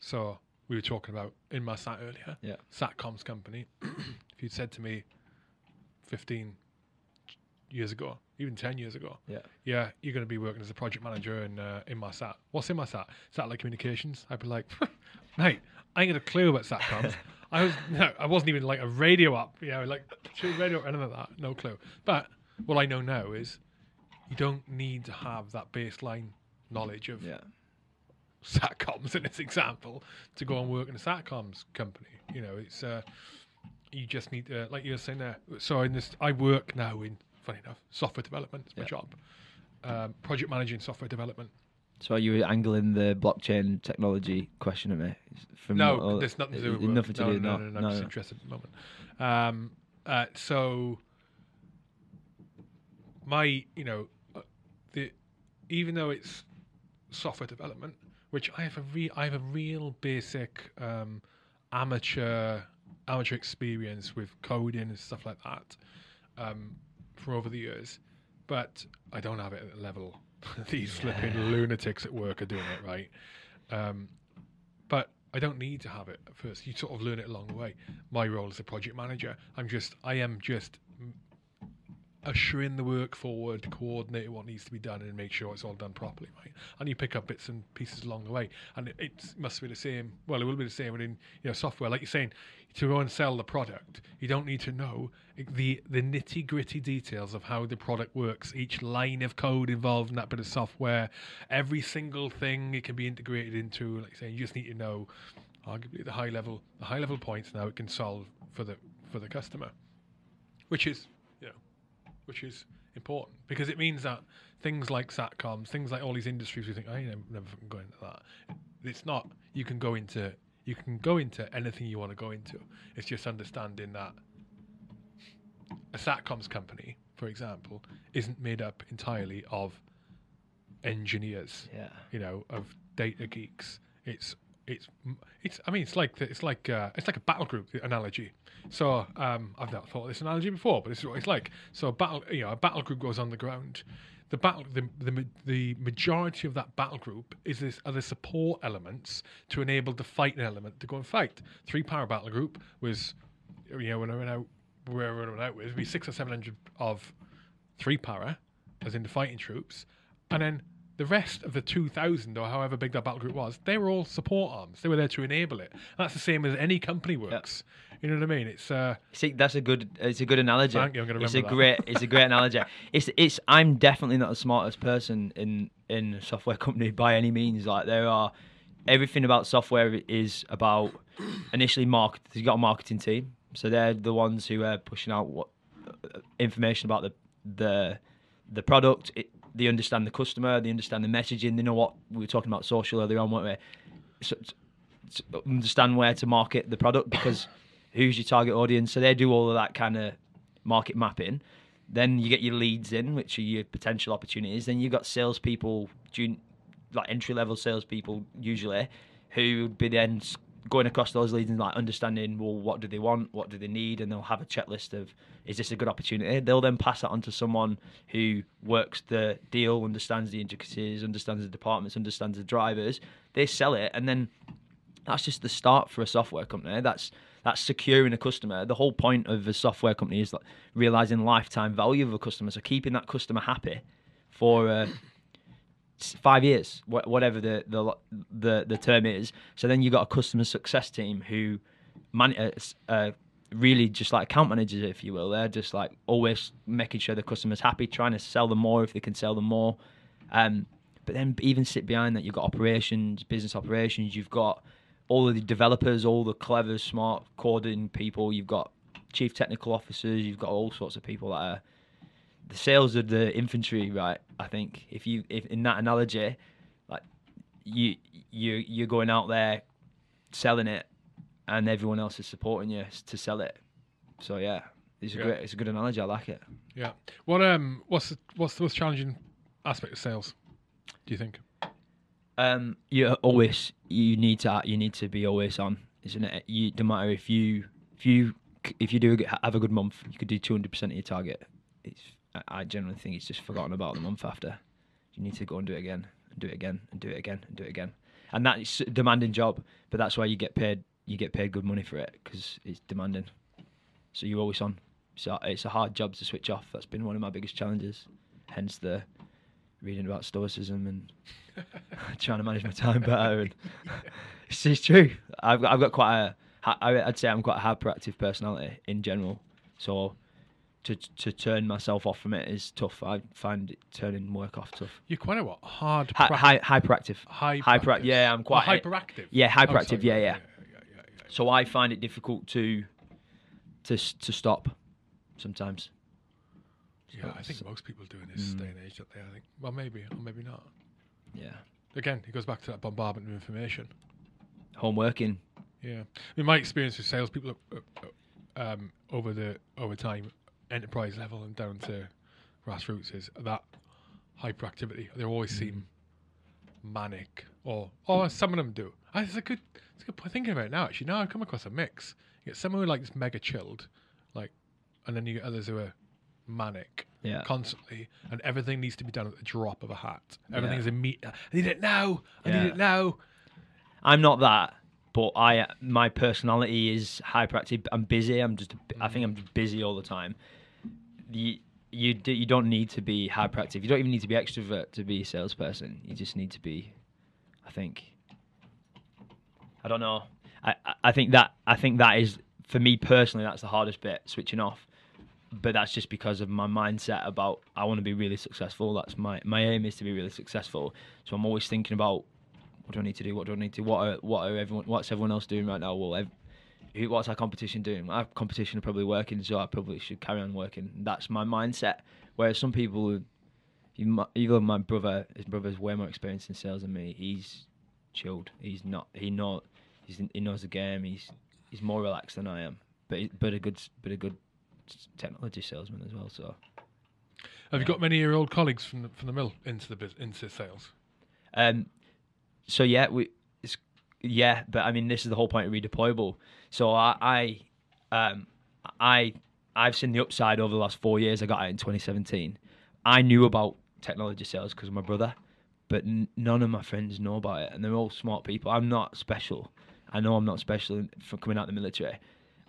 Speaker 1: So we were talking about Inmarsat earlier,
Speaker 2: Yeah.
Speaker 1: Satcoms company. if you'd said to me, fifteen years ago, even ten years ago,
Speaker 2: Yeah.
Speaker 1: yeah, you're going to be working as a project manager in uh, Inmarsat. What's Inmarsat? Satellite communications. I'd be like, mate, I ain't got a clue about satcoms. I was no, I wasn't even like a radio up, you know, like radio or anything like that. No clue. But what I know now is you don't need to have that baseline knowledge of
Speaker 2: Yeah.
Speaker 1: satcoms in this example to go and work in a satcoms company. You know, it's uh, you just need to, like you were saying there. So in this, I work now in funny enough software development. It's my
Speaker 2: Yeah.
Speaker 1: job. Um, project managing software development.
Speaker 2: So are you angling the blockchain technology question at me? From
Speaker 1: No,
Speaker 2: what-
Speaker 1: there's nothing to do with
Speaker 2: nothing to
Speaker 1: no,
Speaker 2: do.
Speaker 1: no,
Speaker 2: No,
Speaker 1: no, no,
Speaker 2: no,
Speaker 1: I'm just interested at the moment. Um, uh, so my, you know, uh, the even though it's software development, which I have a re- I have a real basic um, amateur amateur experience with coding and stuff like that. um, for over the years, but I don't have it at the level these flipping lunatics at work are doing it right. Um, but I don't need to have it at first. You sort of learn it along the way. My role as a project manager, I'm just, I am just ushering the work forward, coordinating what needs to be done, and make sure it's all done properly, right? And you pick up bits and pieces along the way, and it, it must be the same. Well, it will be the same within you know software. Like you're saying, to go and sell the product, you don't need to know the the nitty gritty details of how the product works. Each line of code involved in that bit of software, every single thing it can be integrated into. Like saying, you just need to know, arguably the high level the high level points now it can solve for the for the customer, which is which is important because it means that things like satcoms, things like all these industries, we think, oh, I ain't never fucking go into that. It's not. You can go into you can go into anything you want to go into. It's just understanding that a satcoms company, for example, isn't made up entirely of engineers.
Speaker 2: Yeah.
Speaker 1: You know, of data geeks. It's it's it's. I mean, it's like it's like uh, it's like a battle group analogy. So um, I've not thought of this analogy before, but this is what it's like. So a battle, you know, a battle group goes on the ground. The battle, the, the the majority of that battle group is this are the support elements to enable the fighting element to go and fight. Three Para battle group was, you know, when I went out, where I went out with, be six or seven hundred of three Para, as in the fighting troops, and then the rest of the 2,000 or however big that battle group was, they were all support arms. They were there to enable it. That's the same as any company works. You know what I mean? It's uh,
Speaker 2: See, that's a good. It's a good analogy.
Speaker 1: Thank you, I'm gonna
Speaker 2: it's a
Speaker 1: that.
Speaker 2: great. It's a great analogy. It's. It's. I'm definitely not the smartest person in in a software company by any means. Like there are, everything about software is about initially market. You've got a marketing team, so they're the ones who are pushing out what information about the the the product. It, they understand the customer. They understand the messaging. They know what we were talking about social earlier on, weren't we? So, understand where to market the product because who's your target audience. So they do all of that kind of market mapping. Then you get your leads in, which are your potential opportunities. Then you've got salespeople, like entry level salespeople usually, who would be then going across those leads and like understanding, well, what do they want, what do they need, and they'll have a checklist of, is this a good opportunity? They'll then pass that on to someone who works the deal, understands the intricacies, understands the departments, understands the drivers. They sell it, and then that's just the start for a software company. That's that's securing a customer. The whole point of a software company is like realizing lifetime value of a customer. So keeping that customer happy for uh, five years, wha- whatever the, the the the term is. So then you got a customer success team who man, uh, uh, really just like account managers, if you will. They're just like always making sure the customer's happy, trying to sell them more if they can sell them more. Um, but then even sit behind that, you've got operations, business operations. You've got all of the developers, all the clever, smart coding people. You've got chief technical officers. You've got all sorts of people that are the sales of the infantry, right? I think if you if in that analogy, like you you you're going out there selling it, and everyone else is supporting you to sell it. So yeah, it's a
Speaker 1: Yeah.
Speaker 2: great, it's a good analogy. I like it.
Speaker 1: yeah. What um, what's the, what's the most challenging aspect of sales? Do you think?
Speaker 2: Um, you're always you need to you need to be always on, isn't it? You no matter if you if you if you do have a good month, you could do two hundred percent of your target. It's I- generally think it's just forgotten about the month after. You need to go and do it again and do it again and do it again and do it again, and that is a demanding job. But that's why you get paid. You get paid good money for it because it's demanding. So you're always on. So it's a hard job to switch off. That's been one of my biggest challenges. Hence the reading about stoicism and trying to manage my time better. And it's, it's true. I've got, I've got quite a. I'd say I'm quite a hyperactive personality in general. So to to turn myself off from it is tough. I find it turning work off tough.
Speaker 1: You're quite a what? Hard.
Speaker 2: Hi, hi, hyperactive.
Speaker 1: hyperactive.
Speaker 2: hyper- yeah, I'm
Speaker 1: Oh,
Speaker 2: quite-
Speaker 1: hyperactive.
Speaker 2: Yeah,
Speaker 1: Oh,
Speaker 2: hyperactive.
Speaker 1: sorry,
Speaker 2: yeah, yeah.
Speaker 1: yeah, yeah, yeah.
Speaker 2: So I find it difficult to to to stop sometimes.
Speaker 1: Yeah, I think most people do in this
Speaker 2: Mm.
Speaker 1: day and age, don't they? I think. Well, maybe or maybe not.
Speaker 2: Yeah,
Speaker 1: Again, it goes back to that bombardment of information.
Speaker 2: home working.
Speaker 1: Yeah, I mean, my experience with salespeople uh, uh, um, over the over time, enterprise level and down to grassroots, is that hyperactivity. They always seem manic, or or some of them do. Ah, It's a good, it's a good point. Thinking about it now, actually, now I've come across a mix. You get someone who like is mega chilled, like, and then you get others who are manic
Speaker 2: Yeah.
Speaker 1: constantly, and everything needs to be done at the drop of a hat. Everything
Speaker 2: Yeah.
Speaker 1: is immediate. I need it now. I
Speaker 2: Yeah.
Speaker 1: need it now.
Speaker 2: I'm not that, but I my personality is hyperactive. I'm busy. I'm just I think I'm busy all the time. The you do, you don't need to be hyperactive. You don't even need to be extrovert to be a salesperson. You just need to be, I think. I don't know. I, I- think that I think that is for me personally that's the hardest bit switching off. But that's just because of my mindset about I want to be really successful. That's my my aim is to be really successful. So I'm always thinking about what do I need to do? What do I need to? What are what are everyone? What's everyone else doing right now? Well, ev- what's our competition doing? Our competition are probably working, so I probably should carry on working. That's my mindset. Whereas some people, you even my brother, his brother's way more experienced in sales than me. He's chilled. He's not. He not. He's, he knows the game. He's he's more relaxed than I am. But he, but a good but a good technology salesman as well. So
Speaker 1: Have you got many of your old colleagues from the, from the mill into the into sales?
Speaker 2: Um, so yeah, we, yeah, but I mean, this is the whole point of redeployable. So I, I, um, I, I've seen the upside over the last four years. I got it in 2017. I knew about technology sales because of my brother, but n- none of my friends know about it, and they're all smart people. I'm not special. I know I'm not special for coming out of the military,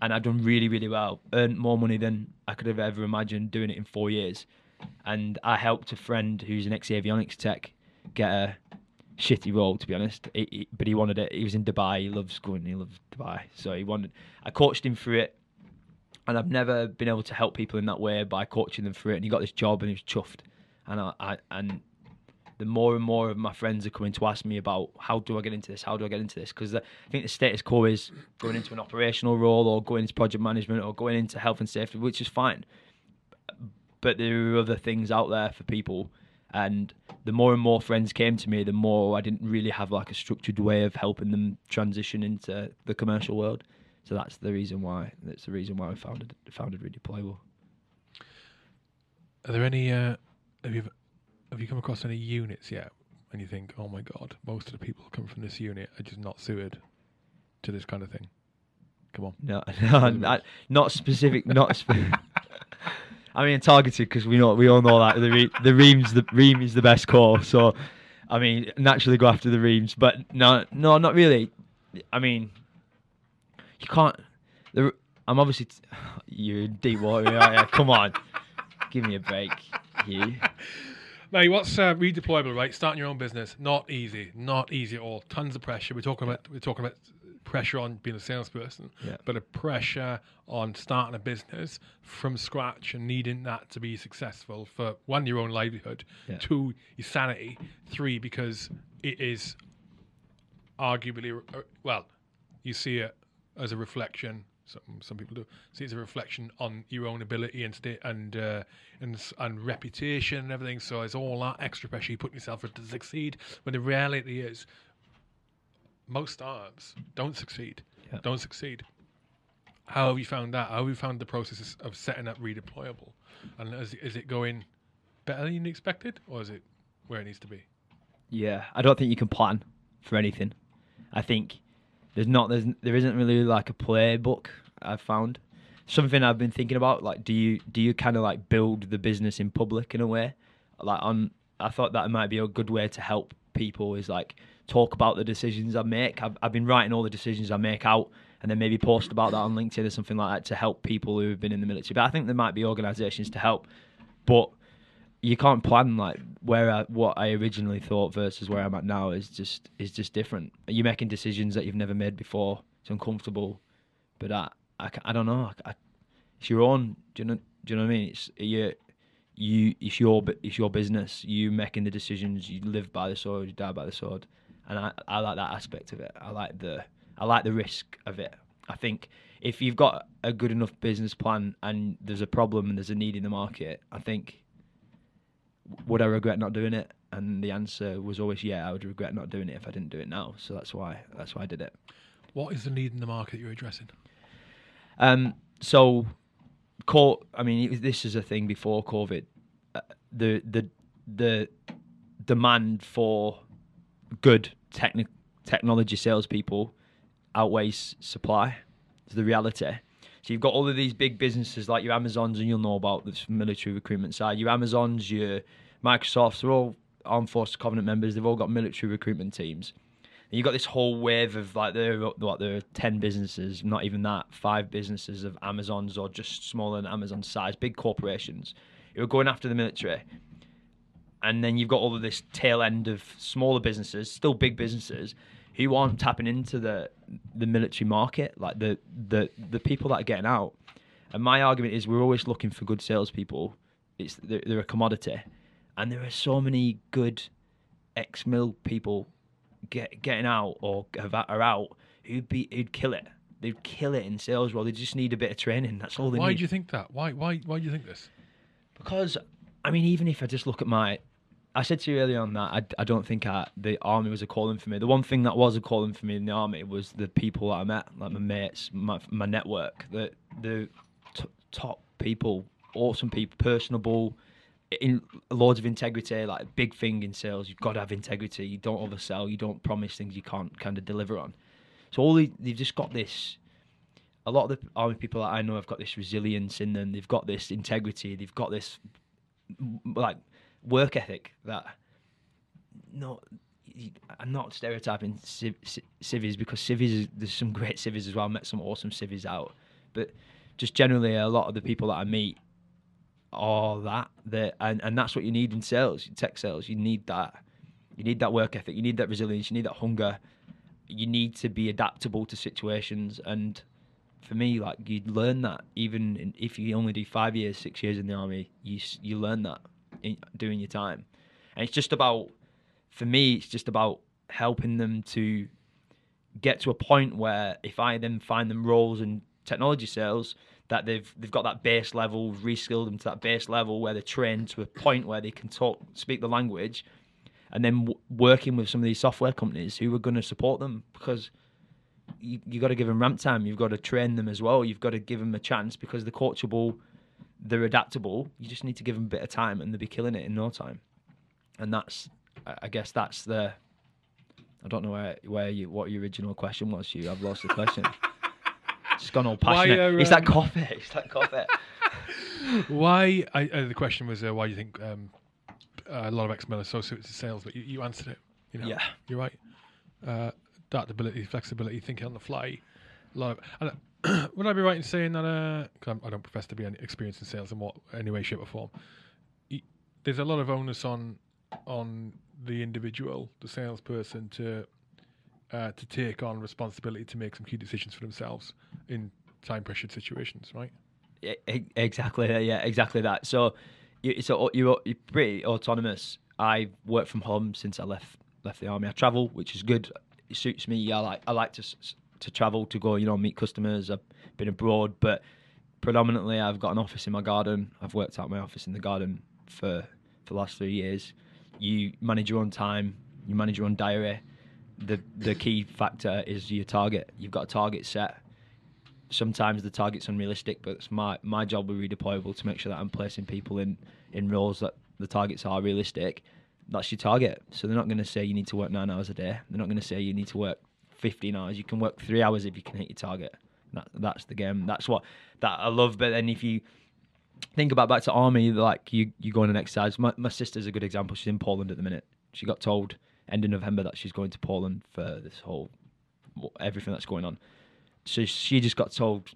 Speaker 2: and I've done really, really well. Earned more money than I could have ever imagined doing it in four years. And I helped a friend who's an ex-avionics tech get a shitty role to be honest. He, he- but he wanted it. He was in Dubai. He loves going. He loves Dubai. So he wanted. I coached him through it, and I've never been able to help people in that way by coaching them through it. And he got this job, and he was chuffed. And I, I and the more and more of my friends are coming to ask me about how do I get into this? How do I get into this? Because I think the status quo is going into an operational role or going into project management or going into health and safety, which is fine. But there are other things out there for people and the more and more friends came to me the more i didn't really have like a structured way of helping them transition into the commercial world so that's the reason why that's the reason why i founded founded redeployable
Speaker 1: Are there any? Uh, have you have you come across any units yet? And you think, oh my god, most of the people who come from this unit are just not suited to this kind of thing. Come on.
Speaker 2: no no not, not specific not spe- i mean targeted because we know we all know that the re- the REMEs the REME is the best corps so i mean naturally go after the REMEs but no no not really i mean you can't the, i'm obviously t- you're in deep water you? come on give me a break you
Speaker 1: Mate, what's uh, redeployable? Right, starting your own business, not easy, not easy at all. Tons of pressure. We're talking about we're talking about pressure on being a salesperson,
Speaker 2: Yeah.
Speaker 1: but a pressure on starting a business from scratch and needing that to be successful for one, your own livelihood,
Speaker 2: Yeah.
Speaker 1: two, your sanity, three, because it is arguably uh, well, you see it as a reflection. Some some people do see it as a reflection on your own ability and state and uh, and and reputation and everything. So it's all that extra pressure you put yourself to succeed. When the reality is, most startups don't succeed.
Speaker 2: Yeah.
Speaker 1: Don't succeed. How have you found that? How have you found the process of setting up redeployable? And is, is it going better than you expected, or is it where it needs to be?
Speaker 2: Yeah, I don't think you can plan for anything. I think there's not there's there isn't really like a playbook I've found. Something I've been thinking about, like do you do you kind of like build the business in public in a way? Like on I thought that might be a good way to help people is like talk about the decisions I make. I've, I've been writing all the decisions I make out and then maybe post about that on LinkedIn or something like that to help people who have been in the military. But I think there might be organisations to help. But you can't plan like where I, what I originally thought versus where I'm at now is just is just different. You're making decisions that you've never made before. It's uncomfortable, but I I, I don't know. I, it's your own. Do you know? Do you know what I mean? It's you. You it's your it's your business. You making the decisions. You live by the sword. You die by the sword. And I, I like that aspect of it. I like the I like the risk of it. I think if you've got a good enough business plan and there's a problem and there's a need in the market, I think would I regret not doing it? And the answer was always yeah, I would regret not doing it if I didn't do it now. So that's why that's why I did it.
Speaker 1: What is the need in the market you're addressing?
Speaker 2: Um, so, co- I mean, this is a thing before COVID. Uh, the the the demand for good techni- technology salespeople outweighs supply. It's the reality. So you've got all of these big businesses like your Amazons, and you'll know about this military recruitment side. Your Amazons, your Microsofts, they're all Armed Forces Covenant members. They've all got military recruitment teams. And you've got this whole wave of like there, are, what there are ten businesses, not even that, five businesses of Amazons or just smaller than Amazon size, big corporations who are going after the military. And then you've got all of this tail end of smaller businesses, still big businesses, who aren't tapping into the the military market, like the the the people that are getting out. And my argument is, we're always looking for good salespeople. It's they're, they're a commodity, and there are so many good ex mil people get getting out or have- are out who'd be who'd kill it. They'd kill it in sales role. They just need a bit of training. That's all they
Speaker 1: Why
Speaker 2: need.
Speaker 1: Why do you think that? Why why why do you think this?
Speaker 2: Because, I mean, even if I just look at my, I said to you earlier on that I, I don't think I, the army was a calling for me. The one thing that was a calling for me in the army was the people that I met, like my mates, my my network, the the t- top people, awesome people, personable, in loads of integrity. Like big thing in sales, you've got to have integrity. You don't oversell. You don't promise things you can't kind of deliver on. So all the, they've just got this a lot of the army people that I know have got this resilience in them. They've got this integrity. They've got this like work ethic that no, you- I'm not stereotyping civ- civvies because civvies there's some great civvies as well. I met some awesome civvies out, but just generally a lot of the people that I meet are that that and and that's what you need in sales, tech sales. You need that. You need that work ethic. You need that resilience. You need that hunger. You need to be adaptable to situations and for me, like you learn that even in, if you only do five years, six years in the army, you you learn that doing your time, and it's just about, for me, it's just about helping them to get to a point where if I then find them roles in technology sales that they've they've got that base level, reskilled them to that base level where they're trained to a point where they can talk, speak the language, and then w- working with some of these software companies who are going to support them because you you got to give them ramp time. You've got to train them as well. You've got to give them a chance because they're coachable, they're adaptable. You just need to give them a bit of time, and they'll be killing it in no time. And that's, I guess, that's the. I don't know where where you what your original question was. You, I've lost the question. it's gone all passionate.
Speaker 1: are,
Speaker 2: it's that
Speaker 1: um,
Speaker 2: coffee. It's that coffee.
Speaker 1: Why? I, uh, the question was uh, why do you think um, a lot of ex-mil associates in sales? But you, you answered it. You know,
Speaker 2: Yeah.
Speaker 1: you're right. Uh, adaptability, flexibility, thinking on the fly. A lot of. Would I be right in saying that? Uh, I don't profess to be any experienced in sales in what any way, shape, or form. There's a lot of onus on on the individual, the salesperson, to uh, to take on responsibility to make some key decisions for themselves in time pressured situations, right?
Speaker 2: E- exactly yeah exactly that so you so you're, you're pretty autonomous i work from home since i left left the army i travel which is good it suits me i like i like to to travel to go you know meet customers i've been abroad but predominantly i've got an office in my garden i've worked out my office in the garden for for the last three years you manage your own time you manage your own diary the the key factor is your target you've got a target set sometimes the target's unrealistic, but it's my my job with redeployable to make sure that I'm placing people in in roles that the targets are realistic. That's your target. So they're not going to say you need to work nine hours a day. They're not going to say you need to work 15 hours. You can work three hours if you can hit your target. That that's the game. That's what that I love. But then if you think about back to army, like you you go on an exercise. My my sister's a good example. She's in Poland at the minute. She got told end of November that she's going to Poland for this whole everything that's going on so she just got told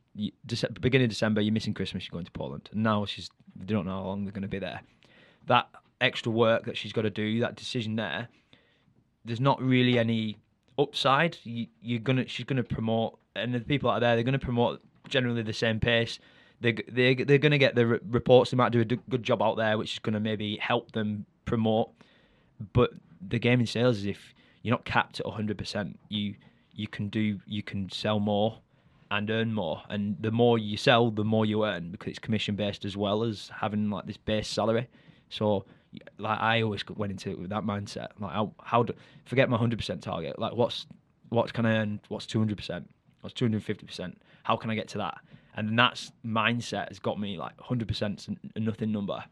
Speaker 2: beginning of December you're missing Christmas you're going to Poland and now she's they don't know how long they're going to be there that extra work that she's got to do that decision there there's not really any upside you, you're gonna she's gonna promote and the people out there they're gonna promote generally the same pace. They they they're gonna get the re- reports they might do a good job out there which is gonna maybe help them promote. But the game in sales is if you're not capped at 100% you you can do you can sell more and earn more. And the more you sell the more you earn because it's commission based as well as having like this base salary. So like i always went into it with that mindset like how, how do forget my 100% target like what's what can i earn what's 200% what's 250% how can i get to that and that's mindset has got me like hundred percent a nothing number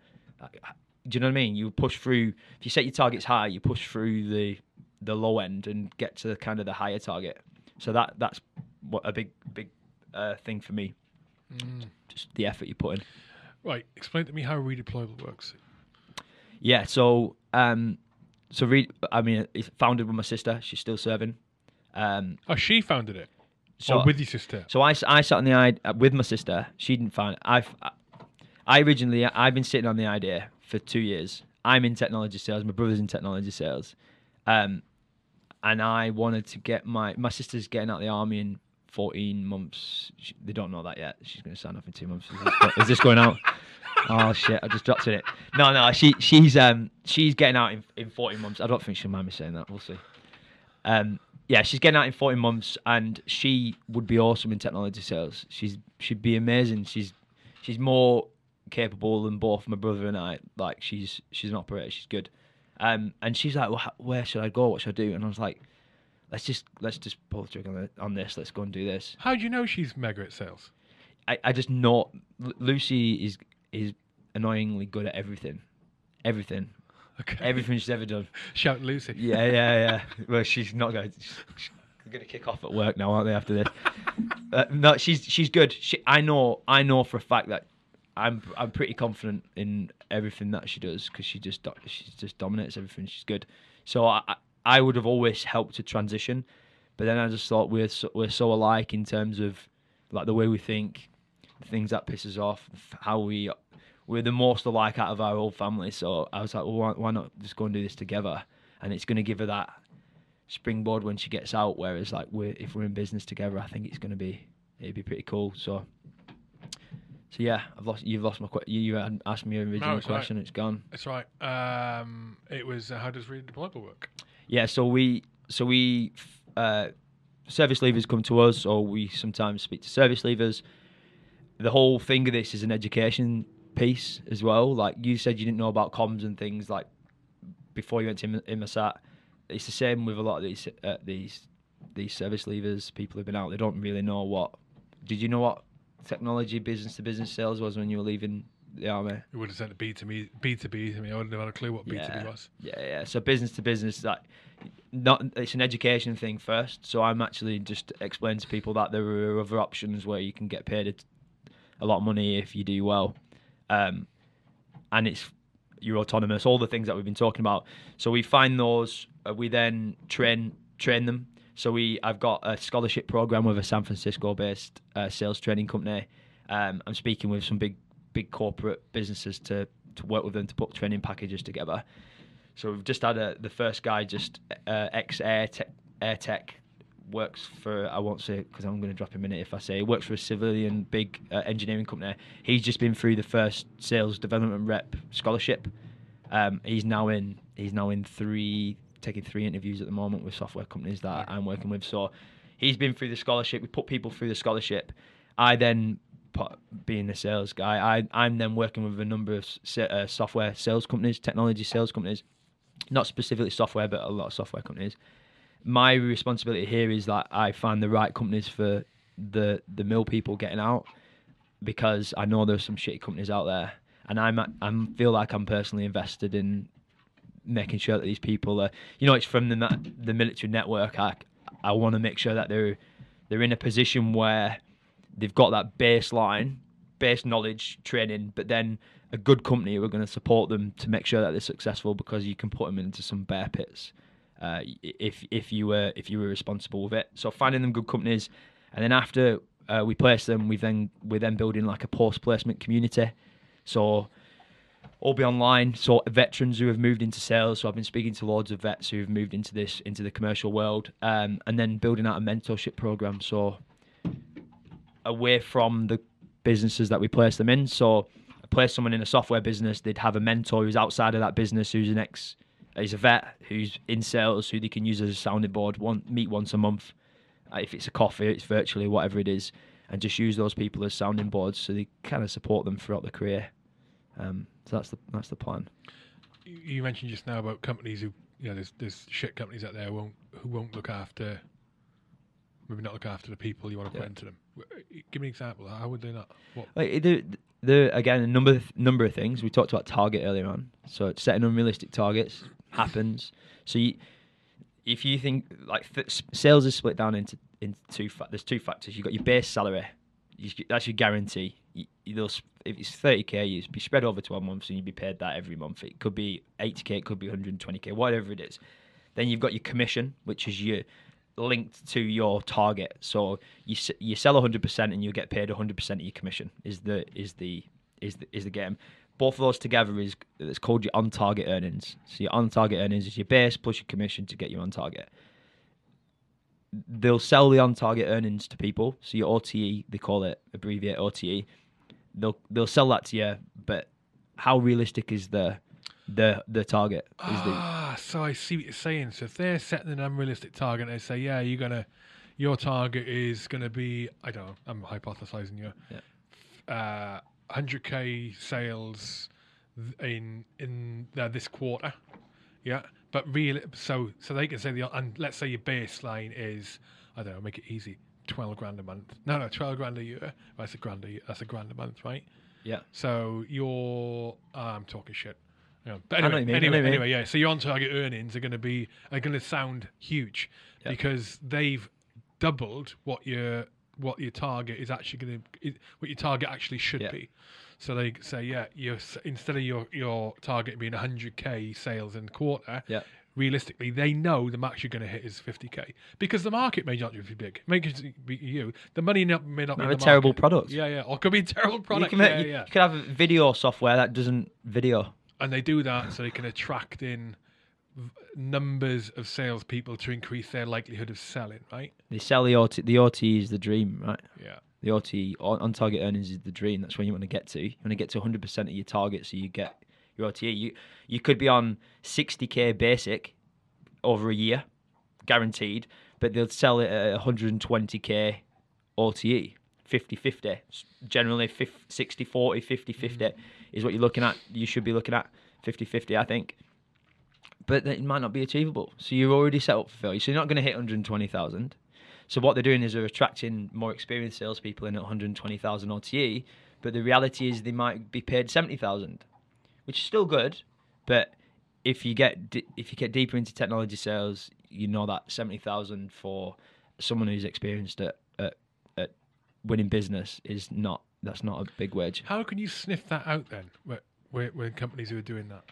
Speaker 2: like, do you know what I mean? You push through. If you set your targets high, you push through the the low end and get to the, kind of the higher target. So that that's what a big big uh, thing for me. just the effort you put in.
Speaker 1: Right. Explain to me how redeployable works.
Speaker 2: Yeah, so um, so re- I mean, it's founded with my sister. She's still serving. Um,
Speaker 1: Oh, she founded it.
Speaker 2: so
Speaker 1: or with your sister.
Speaker 2: so I, I sat on the idea with my sister. She didn't find it. I've, I originally I've been sitting on the idea for two years. I'm in technology sales. My brother's in technology sales, um, and I wanted to get my my sister's getting out of the army in 14 months. She, they don't know that yet. She's going to sign off in two months. Is this, is this going out? Oh shit! I just dropped it. No, no. She she's um she's getting out in, in 14 months. I don't think she'll mind me saying that. We'll see. Um, yeah, she's getting out in 14 months, and she would be awesome in technology sales. She's she'd be amazing. She's she's more capable than both my brother and I. Like she's she's an operator. She's good. Um, and she's like, well, where should I go? What should I do? And I was like, let's just let's just pull the trigger on, on this. Let's go and do this.
Speaker 1: How do you know she's mega at sales?
Speaker 2: I, I just know Lucy is is annoyingly good at everything, everything,
Speaker 1: Okay.
Speaker 2: everything she's ever done.
Speaker 1: Shout Lucy.
Speaker 2: Yeah, yeah, yeah. Well, she's not going. to She's going to kick off at work now, aren't they? After this, uh, no, she's she's good. She, I know, I know for a fact that I'm I'm pretty confident in everything that she does because she just do- she just dominates everything. She's good. So I I- would have always helped to transition, but then I just thought we're so, we're so alike in terms of like the way we think, the things that piss us off, how we we're the most alike out of our whole family. So I was like, well, why, why not just go and do this together? And it's going to give her that springboard when she gets out. Whereas like we're if we're in business together, I think it's going to be it'd be pretty cool. So. So yeah, I've lost. You've lost my. que- You, you asked me an original
Speaker 1: it's all right.
Speaker 2: question. It's gone.
Speaker 1: That's right. Um, it was uh, how does redeployable work?
Speaker 2: Yeah, so we so we uh, service leavers come to us, or we sometimes speak to service leavers. The whole thing of this is an education piece as well. Like you said, you didn't know about comms and things like before you went to Im- Inmarsat. It's the same with a lot of these uh, these these service leavers. People who've been out, they don't really know what. Did you know what technology business to business sales was when you were leaving the army?
Speaker 1: We would have said B to me, B to B. I mean, I wouldn't have had a clue what B to B was.
Speaker 2: Yeah, yeah. So business to business, that not it's an education thing first. So I'm actually just explaining to people that there are other options where you can get paid a, a lot of money if you do well, um, and it's you're autonomous. All the things that we've been talking about. So we find those. Uh, we then train train them. So we I've got a scholarship program with a San Francisco based uh, sales training company. Um, I'm speaking with some big big corporate businesses to to work with them to put training packages together. So we've just had a, the first guy, just uh, ex Air Tech, Air Tech, works for I won't say because I'm going to drop him in it if I say he works for a civilian big uh, engineering company. He's just been through the first sales development rep scholarship. Um, he's now in he's now in three taking three interviews at the moment with software companies that I'm working with. So he's been through the scholarship. We put people through the scholarship. I then put, being a sales guy, I I'm then working with a number of uh, software sales companies, technology sales companies, not specifically software, but a lot of software companies. My responsibility here is that I find the right companies for the the mill people getting out because I know there's some shitty companies out there, and I'm I feel like I'm personally invested in making sure that these people are, you know, it's from the the military network. I I want to make sure that they're they're in a position where they've got that baseline, base knowledge, training, but then a good company who are going to support them to make sure that they're successful because you can put them into some bear pits uh, if if you were if you were responsible with it. So finding them good companies, and then after uh, we place them, we then we're then building like a post placement community. So all be online. So veterans who have moved into sales. So I've been speaking to loads of vets who have moved into this into the commercial world, um, and then building out a mentorship program. So away from the businesses that we place them in. So I place someone in a software business, they'd have a mentor who's outside of that business, who's an ex, he's a vet, who's in sales, who they can use as a sounding board, one meet once a month. Uh, if it's a coffee, it's virtually whatever it is, and just use those people as sounding boards, so they kind of support them throughout their career. Um, so that's the that's the plan.
Speaker 1: You you mentioned just now about companies who, you know, there's there's shit companies out there who won't who won't look after, maybe not look after the people you want to
Speaker 2: Yeah.
Speaker 1: put into them. Give me an example. How would they not? What?
Speaker 2: Like, the, the, again, a number of, number of things. We talked about target earlier on. So setting unrealistic targets happens. So you, if you think like th- sales is split down into into two fa- there's two factors. You've got your base salary. you, that's your guarantee. You, if it's 30k, you'd be spread over 12 months and you'd be paid that every month. It could be 80k, it could be 120k, whatever it is. Then you've got your commission, which is your linked to your target. So you you sell 100% and you get paid 100% of your commission. Is the is the is the is the game. Both of those together is it's called your on target earnings. So your on target earnings is your base plus your commission to get you on target. They'll sell the on target earnings to people. So your OTE, they call it abbreviate OTE. They'll they'll sell that to you, but how realistic is the the the target? Is the
Speaker 1: Ah, so I see what you're saying. So if they're setting an unrealistic target, they say, yeah, you're gonna, your target is gonna be, I don't know, I'm hypothesizing you, uh, 100k sales in in uh, this quarter, yeah. But really, so so they can say the and let's say your baseline is, I don't know, make it easy, 12 grand a month. No, no, 12 grand a year. That's a grand a year. That's a grand a month, right?
Speaker 2: yeah.
Speaker 1: So your ah, I'm talking shit. Yeah. But anyway,
Speaker 2: what you mean,
Speaker 1: anyway,
Speaker 2: mean.
Speaker 1: anyway, yeah. So your on target earnings are going to be are going to sound huge because they've doubled what your what your target is actually going to what your target actually should
Speaker 2: Yeah.
Speaker 1: be. So they say, yeah, you instead of your your target being 100k sales in quarter,
Speaker 2: Yeah.
Speaker 1: realistically, they know the max you're going to hit is 50k because the market may not be big. May just be you. The money not, may not be
Speaker 2: a
Speaker 1: the
Speaker 2: terrible
Speaker 1: market.
Speaker 2: product.
Speaker 1: Yeah, yeah. Or it could be a terrible product.
Speaker 2: you, can,
Speaker 1: yeah,
Speaker 2: you,
Speaker 1: yeah.
Speaker 2: you could have a video software that doesn't video.
Speaker 1: and they do that so they can attract in numbers of salespeople to increase their likelihood of selling, right?
Speaker 2: They sell the OT. The OT is the dream, right?
Speaker 1: Yeah.
Speaker 2: The OT on, on target earnings is the dream. That's where you want to get to. You want to get to 100 percent of your target, so you get your OTE. You you could be on 60k basic over a year, guaranteed, but they'll sell it at 120k OTE. 50-50 generally 50, 60 40 50 50 mm. is what you're looking at you should be looking at 50 50 i think but it might not be achievable so you're already set up for failure so you're not going to hit 120000 so what they're doing is they're attracting more experienced salespeople in at 120,000 OTE, but the reality is they might be paid 70,000, which is still good. But if you get if you get deeper into technology sales, you know that 70,000 for someone who's experienced at, at at winning business is not that's not a big wage.
Speaker 1: How can you sniff that out then? Where, where, where companies who are doing that?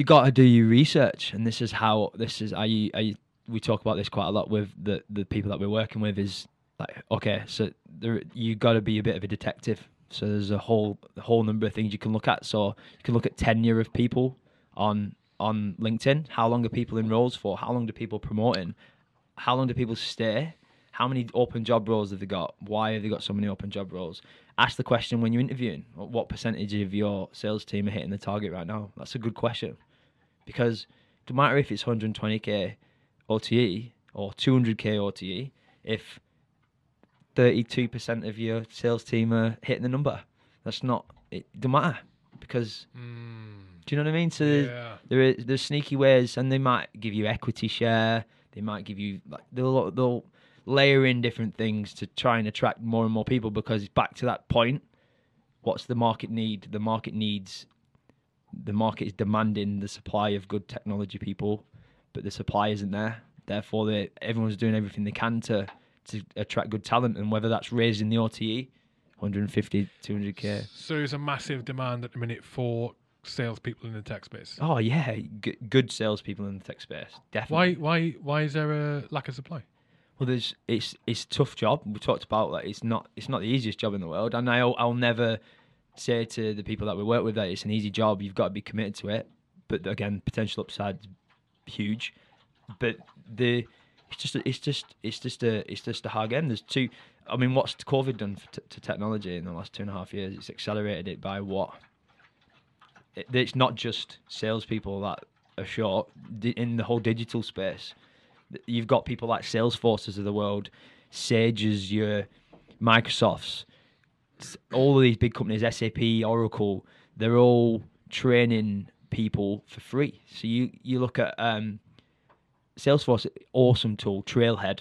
Speaker 2: You got to do your research, and this is how this is. I, I we talk about this quite a lot with the the people that we're working with. Is like okay, so there you got to be a bit of a detective. So there's a whole whole number of things you can look at. So you can look at tenure of people on on LinkedIn. How long are people in roles for? How long do people promoting? How long do people stay? How many open job roles have they got? Why have they got so many open job roles? Ask the question when you're interviewing. What percentage of your sales team are hitting the target right now? That's a good question because no matter if it's 120k OTE or 200k OTE, if 32% of your sales team are hitting the number, that's not it. Don't matter because
Speaker 1: Mm,
Speaker 2: do you know what I mean? So
Speaker 1: yeah.
Speaker 2: there is there's sneaky ways, and they might give you equity share. They might give you like they'll they'll layer in different things to try and attract more and more people because back to that point. What's the market need? The market needs the market is demanding the supply of good technology people, but the supply isn't there. Therefore, they, everyone's doing everything they can to to attract good talent, and whether that's raising the OTE, 150, 200k.
Speaker 1: So there's a massive demand at the minute for salespeople in the tech space.
Speaker 2: Oh yeah, g- good salespeople in the tech space, definitely.
Speaker 1: Why? Why? Why is there a lack of supply?
Speaker 2: Well, there's it's it's a tough job. We talked about that. It's not it's not the easiest job in the world, and I'll I'll never say to the people that we work with that it's an easy job. You've got to be committed to it. But again, potential upside huge. But the it's just it's just it's just a it's just a hard game. There's two. I mean, what's COVID done t- to technology in the last two and a half years? It's accelerated it by what? It, it's not just salespeople that are short in the whole digital space you've got people like Salesforces of the world, Sages, your Microsofts, all of these big companies, SAP, Oracle, they're all training people for free. So you you look at um, Salesforce, awesome tool, Trailhead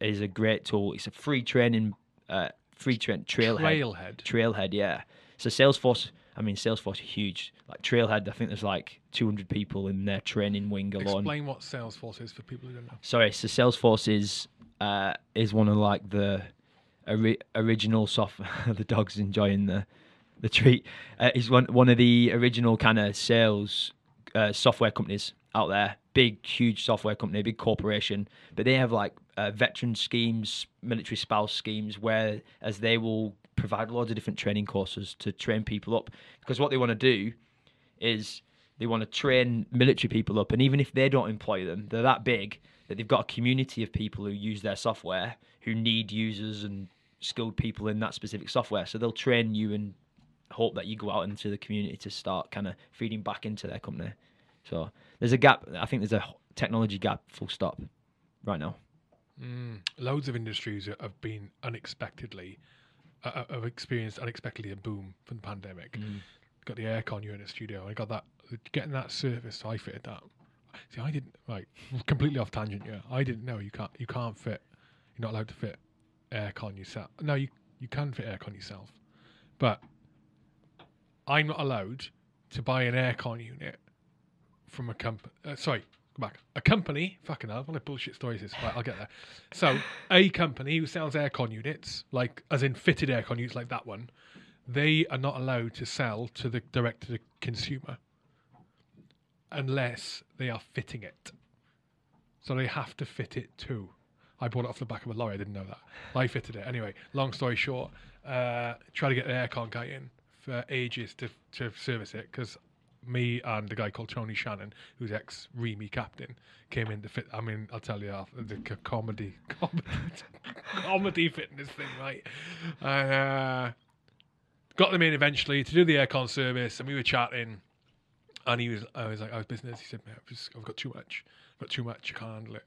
Speaker 2: is a great tool. It's a free training, uh, free train Trailhead.
Speaker 1: Trailhead.
Speaker 2: Trailhead, yeah. So Salesforce, I mean Salesforce are huge. Like Trailhead, I think there's like 200 people in their training wing alone.
Speaker 1: Explain what Salesforce is for people who don't know.
Speaker 2: Sorry, so Salesforce is uh, is one of like the ori- original soft. the dog's enjoying the the treat. Uh, he's one one of the original kind of sales uh, software companies out there. Big, huge software company, big corporation, but they have like uh, veteran schemes, military spouse schemes, where as they will provide loads of different training courses to train people up. Because what they want to do is they want to train military people up, and even if they don't employ them, they're that big that they've got a community of people who use their software who need users and skilled people in that specific software. So they'll train you and hope that you go out into the community to start kind of feeding back into their company. So there's a gap. I think there's a technology gap. Full stop. Right now.
Speaker 1: Mm, loads of industries have been unexpectedly uh, uh, have experienced unexpectedly a boom from the pandemic.
Speaker 2: Mm.
Speaker 1: Got the aircon unit in the studio. I got that getting that service. I fitted that. See, I didn't right. Completely off tangent. Yeah, I didn't know you can't you can't fit. You're not allowed to fit aircon yourself. No, you you can fit aircon yourself, but I'm not allowed to buy an aircon unit from a company. Uh, sorry, go back. A company, fucking hell, what a bullshit story is this? Right, I'll get there. So, a company who sells aircon units, like as in fitted aircon units like that one, they are not allowed to sell to the direct to the consumer unless they are fitting it. So they have to fit it too. I bought it off the back of a lorry. I didn't know that. I fitted it anyway. Long story short, uh, try to get an aircon guy in for ages to to service it because me and the guy called Tony Shannon, who's ex REME captain, came in to fit. I mean, I'll tell you the comedy, comedy, comedy fitness thing, right? Uh, got them in eventually to do the aircon service, and we were chatting. And he was, I was like, "How's business?" He said, "Mate, I've, just, I've got too much. I've got too much. I can't handle it."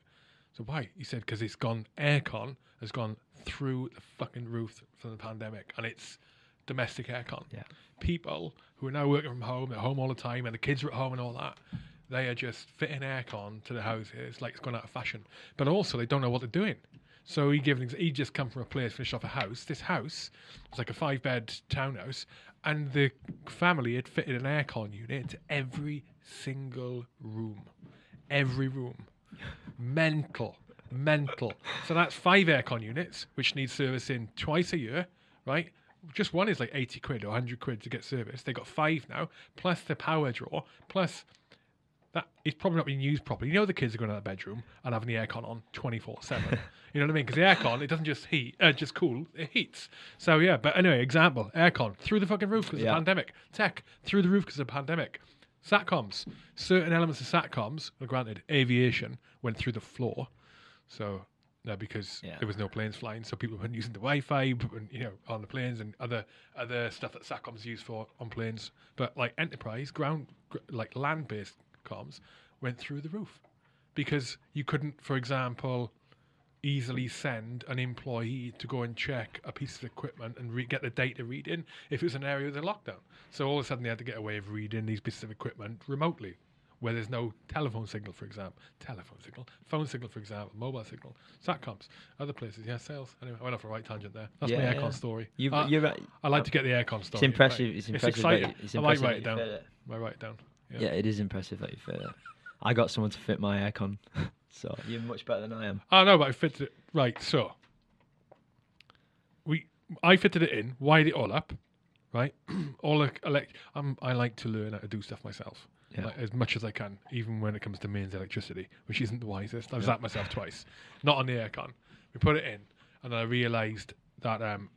Speaker 1: So why? He said, "Because it's gone. Aircon has gone through the fucking roof from the pandemic, and it's domestic aircon.
Speaker 2: Yeah.
Speaker 1: People who are now working from home, they're home all the time, and the kids are at home and all that. They are just fitting aircon to the houses like it's gone out of fashion. But also, they don't know what they're doing. So he given he just come from a place, finished off a house. This house was like a five bed townhouse, and the family had fitted an aircon unit to every single room, every room. Mental, mental. So that's five aircon units, which need servicing twice a year, right? Just one is like 80 quid or 100 quid to get serviced. They've got five now, plus the power draw, plus that is probably not being used properly. You know, the kids are going to the bedroom and having the aircon on 24 7. You know what I mean? Because the aircon, it doesn't just heat, uh, just cool, it heats. So, yeah, but anyway, example aircon through the fucking roof because
Speaker 2: Yeah.
Speaker 1: of the pandemic. Tech through the roof because of the pandemic. Satcoms, certain elements of satcoms, well, granted, aviation went through the floor. So, no, because
Speaker 2: Yeah.
Speaker 1: there was no planes flying, so people weren't using the Wi-Fi, but, you know, on the planes and other other stuff that satcoms use for on planes. But like enterprise ground, gr- like land-based comms, went through the roof because you couldn't, for example, easily send an employee to go and check a piece of equipment and re- get the data reading if it was an area with a lockdown. So all of a sudden they had to get a way of reading these pieces of equipment remotely, where there's no telephone signal, for example, telephone signal, phone signal, for example, mobile signal, satcoms, other places. Yeah, sales. Anyway, I went off a right tangent there. That's my
Speaker 2: Yeah,
Speaker 1: aircon
Speaker 2: yeah.
Speaker 1: story.
Speaker 2: You've,
Speaker 1: Uh,
Speaker 2: you're right.
Speaker 1: I like to get the aircon story.
Speaker 2: It's impressive.
Speaker 1: Right.
Speaker 2: It's impressive. that
Speaker 1: exciting.
Speaker 2: you- It's
Speaker 1: I might
Speaker 2: impressive
Speaker 1: write it down.
Speaker 2: it.
Speaker 1: I might write it down. Yeah.
Speaker 2: Yeah, it is impressive that you fit it. I got someone to fit my aircon, so you're much better than I am.
Speaker 1: Oh no, but I fitted it right. So we, I fitted it in, wired it all up, right? all the elect. I'm, I like to learn how to do stuff myself,
Speaker 2: Yeah.
Speaker 1: like, as much as I can, even when it comes to mains electricity, which isn't the wisest. I've
Speaker 2: Yeah.
Speaker 1: zapped myself twice, not on the aircon. We put it in, and I realised that um,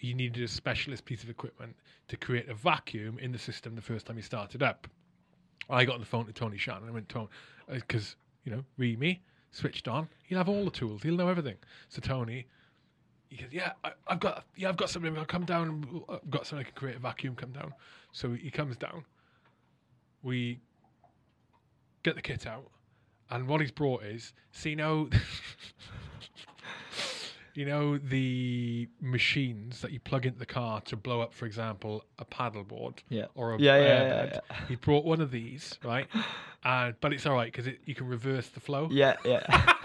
Speaker 1: you needed a specialist piece of equipment to create a vacuum in the system the first time you started up. I got on the phone to Tony Shannon. And I went, Tony, because, you know, REME, switched on. He'll have all the tools. He'll know everything. So Tony, he goes, yeah, I, I've got, yeah, I've got something. I'll come down. I've got something I can create a vacuum. Come down. So he comes down. We get the kit out, and what he's brought is, see, now, you know, the machines that you plug into the car to blow up, for example, a paddleboard
Speaker 2: Yeah.
Speaker 1: or a
Speaker 2: Yeah, yeah,
Speaker 1: airbed.
Speaker 2: yeah,
Speaker 1: He brought one of these, right? And uh, but it's all right because it, you can reverse the flow.
Speaker 2: Yeah, yeah.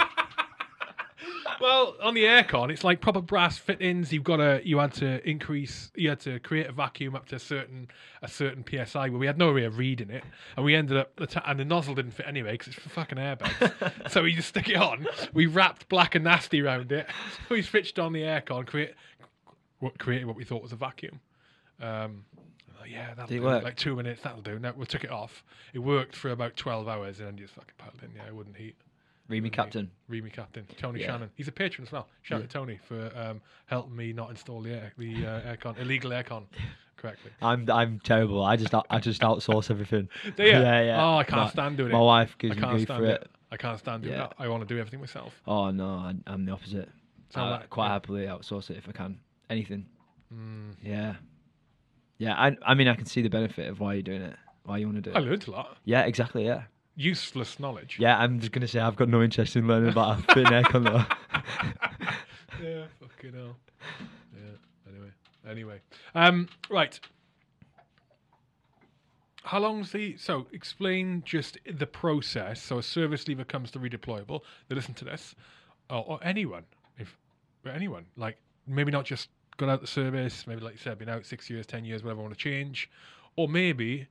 Speaker 1: Well, on the aircon, it's like proper brass fittings. You've got to, you had to increase, you had to create a vacuum up to a certain, a certain psi. where we had no way of reading it, and we ended up, the ta- and the nozzle didn't fit anyway because it's for fucking airbags. so we just stick it on. We wrapped black and nasty around it. we switched on the aircon, create, what created what we thought was a vacuum. Um, yeah, that'll
Speaker 2: Did
Speaker 1: do.
Speaker 2: work?
Speaker 1: Like two minutes, that'll do. No, we took it off. It worked for about twelve hours, and then just fucking paddled in. Yeah, it wouldn't heat.
Speaker 2: REME Captain.
Speaker 1: REME Captain, Tony
Speaker 2: Yeah.
Speaker 1: Shannon. He's a patron as well. Shout out to Tony for um, helping me not install the air, the uh, aircon, illegal aircon correctly.
Speaker 2: I'm I'm terrible. I just I just outsource everything.
Speaker 1: Do you?
Speaker 2: Yeah, yeah.
Speaker 1: Oh, I can't
Speaker 2: My-
Speaker 1: stand doing
Speaker 2: My
Speaker 1: it.
Speaker 2: My
Speaker 1: wife
Speaker 2: gives me grief for
Speaker 1: it.
Speaker 2: it.
Speaker 1: I can't stand doing
Speaker 2: Yeah.
Speaker 1: that. I want to do everything myself.
Speaker 2: Oh no, I, I'm the opposite.
Speaker 1: Sound
Speaker 2: I
Speaker 1: like-
Speaker 2: quite
Speaker 1: yeah.
Speaker 2: happily outsource it if I can. Anything.
Speaker 1: Mm.
Speaker 2: Yeah. Yeah. I I mean I can see the benefit of why you're doing it. Why you want to do it.
Speaker 1: I learned a lot.
Speaker 2: Yeah. Exactly. Yeah.
Speaker 1: Useless knowledge.
Speaker 2: Yeah. I'm just gonna say I've got no interest in learning about a fitting aircon though.
Speaker 1: yeah, fucking hell. Yeah. Anyway, anyway. Um. Right. How long's the so? Explain just the process. So a service leaver comes to redeployable. They listen to this, or, or anyone, if anyone like maybe not just got out the service. Maybe like you said, been out six years, ten years, whatever. Want to change, or maybe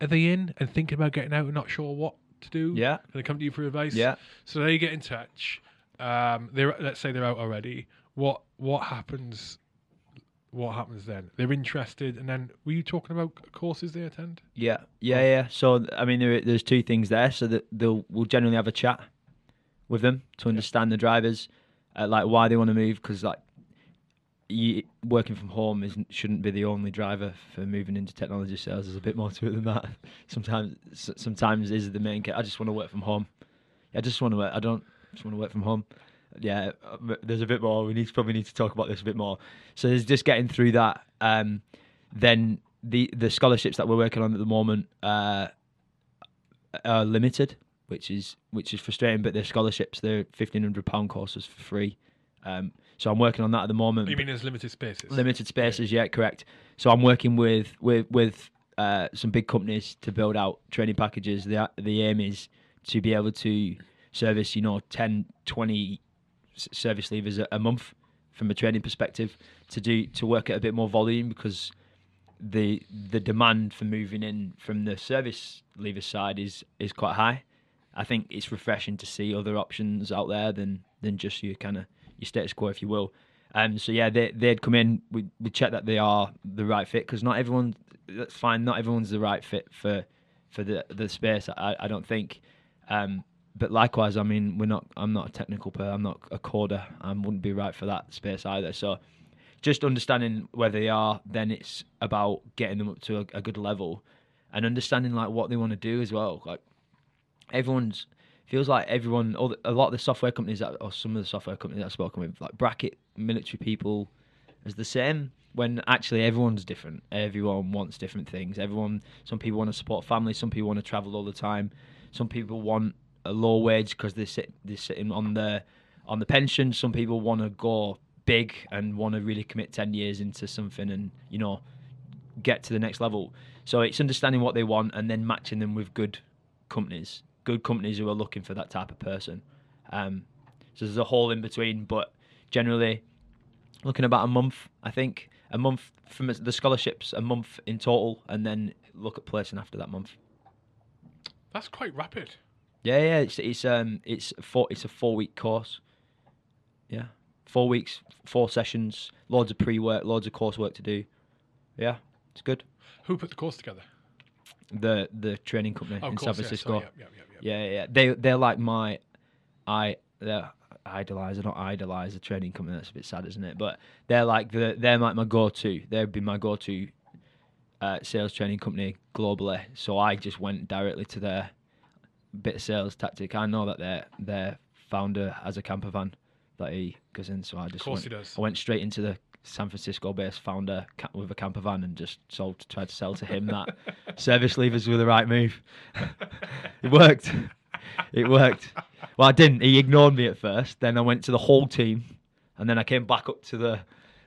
Speaker 1: are they in and thinking about getting out and not sure what to do?
Speaker 2: Yeah.
Speaker 1: And they come to you for advice.
Speaker 2: Yeah.
Speaker 1: So they get in touch. Um, they're let's say they're out already. What what happens? What happens then? They're interested, and then were you talking about courses they attend?
Speaker 2: Yeah, yeah, yeah. So I mean, there, there's two things there. So that they'll we'll generally have a chat with them to understand the drivers, uh, like why they want to move. Because like, you, working from home isn't shouldn't be the only driver for moving into technology sales. There's a bit more to it than that. Sometimes, sometimes is the main. I just want to work from home. I just want to work. I don't just want to work from home. Yeah, uh, there's a bit more. We need probably need to talk about this a bit more. So there's just getting through that. Um, then the the scholarships that we're working on at the moment uh, are limited, which is which is frustrating. But they're scholarships. They're fifteen hundred pound courses for free. Um, so I'm working on that at the moment.
Speaker 1: You mean there's limited spaces?
Speaker 2: Limited spaces, yeah, correct. So I'm working with with with uh, some big companies to build out training packages. The the aim is to be able to service, you know, 10, 20 s- service leavers a, a month from a training perspective to do to work at a bit more volume because the the demand for moving in from the service leaver side is is quite high. I think it's refreshing to see other options out there than than just your kind of your status quo, if you will. Um, so yeah, they they'd come in. We we check that they are the right fit because not everyone. That's fine. Not everyone's the right fit for for the the space. I I don't think. Um, but likewise, I mean, we're not. I'm not a technical player. I'm not a coder. I wouldn't be right for that space either. So just understanding where they are, then it's about getting them up to a, a good level, and understanding like what they want to do as well. Like everyone's feels like everyone, all the, a lot of the software companies that, or some of the software companies I've spoken with, like bracket military people as the same. When actually everyone's different. Everyone wants different things. Everyone. Some people want to support family. Some people want to travel all the time. Some people want a low wage because they sit they're sitting on the on the pension. Some people want to go big and want to really commit ten years into something and you know get to the next level. So it's understanding what they want and then matching them with good companies, good companies who are looking for that type of person. Um, so there's a hole in between, but generally looking about a month, I think a month from the scholarships, a month in total, and then look at placing after that month.
Speaker 1: That's quite rapid.
Speaker 2: Yeah, yeah, it's it's um it's a four it's a four week course. Yeah, four weeks, four sessions, loads of pre work, loads of coursework to do. Yeah, it's good.
Speaker 1: Who put the course together?
Speaker 2: The the training company
Speaker 1: Oh,
Speaker 2: in San
Speaker 1: course, yeah,
Speaker 2: Francisco.
Speaker 1: sorry, yeah, yeah, yeah, yeah.
Speaker 2: They they're like my, I they're idolize. I don't idolize a training company. That's a bit sad, isn't it? But they're like the they're like my go to. They'd be my go to uh, sales training company globally. So I just went directly to their bit of sales tactic. I know that their their founder has a camper van that he goes in. So I just
Speaker 1: course
Speaker 2: went,
Speaker 1: he does.
Speaker 2: I went straight into the San Francisco based founder with a camper van and just sold tried to sell to him that service leavers were the right move. it worked. It worked. Well, I didn't. He ignored me at first. Then I went to the whole team, and then I came back up to the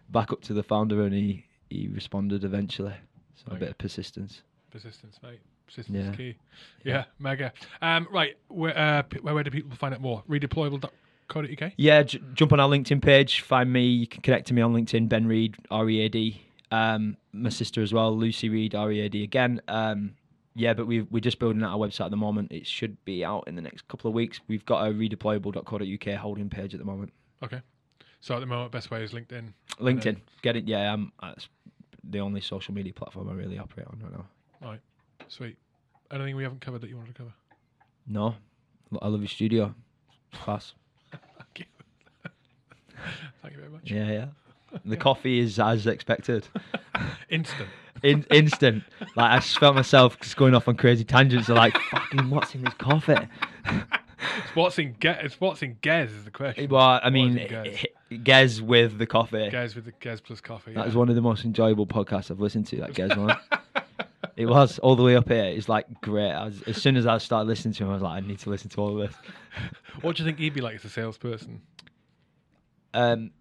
Speaker 2: back up to the founder, and he he responded eventually. So a bit of persistence.
Speaker 1: Persistence, mate. Persistence
Speaker 2: Yeah.
Speaker 1: is key. Yeah, mega. Um, right, where, uh, where, where do people find out more? Redeployable. dot- benreed.co.uk.
Speaker 2: Yeah, j- jump on our LinkedIn page, find me. You can connect to me on LinkedIn, Ben Read, R E A D. Um, my sister as well, Lucy Read, R E A D again. Um, yeah, but we we're just building out our website at the moment. It should be out in the next couple of weeks. We've got a redeployable.co.uk holding page at the moment.
Speaker 1: Okay. So at the moment, best way is LinkedIn.
Speaker 2: LinkedIn, get it? Yeah, um, that's the only social media platform I really operate on right now.
Speaker 1: All right. Sweet. Anything we haven't covered that you wanted to cover?
Speaker 2: No, I love your studio. Class.
Speaker 1: Thank you. Very much.
Speaker 2: Yeah, yeah. The coffee is as expected.
Speaker 1: Instant.
Speaker 2: In, instant. Like I just felt myself just going off on crazy tangents. of like, fucking, what's in this coffee?
Speaker 1: It's what's in Ge- It's what's in Gez is the question.
Speaker 2: Well, I mean,
Speaker 1: Gez?
Speaker 2: Gez with the coffee.
Speaker 1: Gez with the Gez plus coffee.
Speaker 2: That
Speaker 1: yeah.
Speaker 2: was one of the most enjoyable podcasts I've listened to. That Gez one. It was all the way up here. It's like great. Was, as soon as I started listening to him, I was like, I need to listen to all of this.
Speaker 1: What do you think he'd be like as a salesperson?
Speaker 2: Um,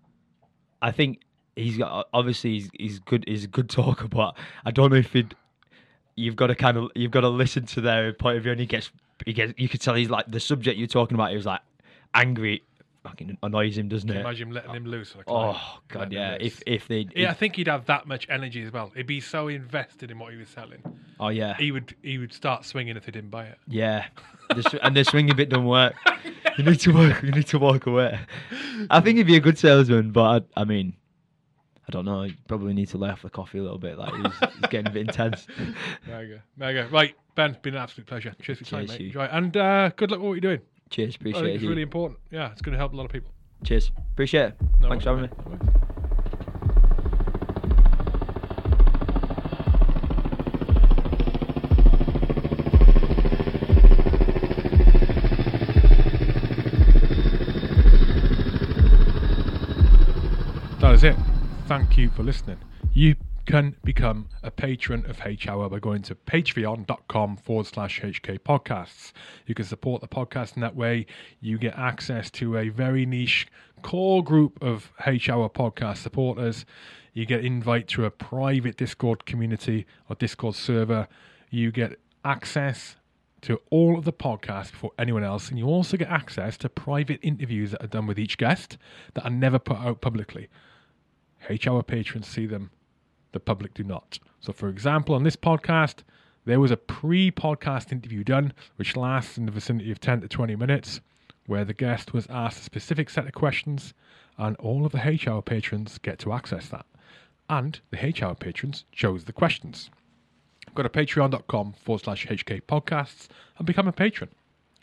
Speaker 2: I think he's got obviously he's, he's good. He's a good talker, but I don't know if he'd. You've got to kind of you've got to listen to their point of view, and he gets he gets you could tell he's like the subject you're talking about. He was like angry, fucking annoys him, doesn't it?
Speaker 1: Imagine letting him loose. Like
Speaker 2: Oh god, yeah. If if they,
Speaker 1: yeah, I think he'd have that much energy as well. He'd be so invested in what he was selling.
Speaker 2: oh yeah,
Speaker 1: He would he would start swinging if they didn't buy it.
Speaker 2: yeah. The and the swinging bit don't work. You need to walk. You need to walk away. I think he'd be a good salesman, but I, I mean, I don't know. You probably need to lay off the coffee a little bit. Like he's, he's getting a bit intense.
Speaker 1: There you go. There you go. Right, Ben, been an absolute pleasure. Cheers for your time, mate.
Speaker 2: Hugh.
Speaker 1: Enjoy. And uh, good luck with what you're doing.
Speaker 2: Cheers,
Speaker 1: I
Speaker 2: appreciate
Speaker 1: think
Speaker 2: it.
Speaker 1: it's
Speaker 2: Hugh.
Speaker 1: really important. Yeah, it's going to help a lot of people.
Speaker 2: Cheers, appreciate it.
Speaker 1: No
Speaker 2: Thanks for having me.
Speaker 1: mate. That is it. Thank you for listening. You can become a patron of H Hour by going to patreon.com forward slash HK podcasts. You can support the podcast in that way. You get access to a very niche core group of H Hour podcast supporters. You get invite to a private Discord community or Discord server. You get access to all of the podcasts before anyone else, and you also get access to private interviews that are done with each guest that are never put out publicly. H Hour patrons see them, the public do not. So, for example, on this podcast, there was a pre podcast interview done, which lasts in the vicinity of 10 to 20 minutes, where the guest was asked a specific set of questions, and all of the H Hour patrons get to access that. And the H Hour patrons chose the questions. Go to patreon.com forward slash HK podcasts and become a patron.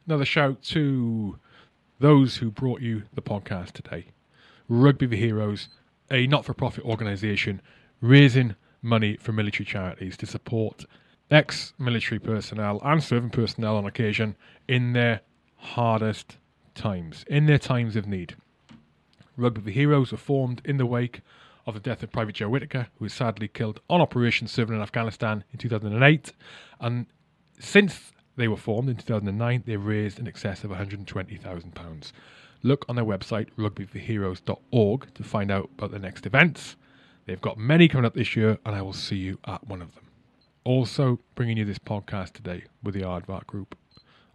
Speaker 1: Another shout to those who brought you the podcast today. Rugby the Heroes, a not for profit organisation raising money for military charities to support ex military personnel and serving personnel on occasion in their hardest times, in their times of need. Rugby for Heroes were formed in the wake of the death of Private Joe Whitaker, who was sadly killed on operation serving in Afghanistan in 2008. And since they were formed in 2009, they've raised in excess of £120,000. Look on their website, rugbyforheroes.org, to find out about the next events. They've got many coming up this year, and I will see you at one of them. Also, bringing you this podcast today with the Aardvark Group.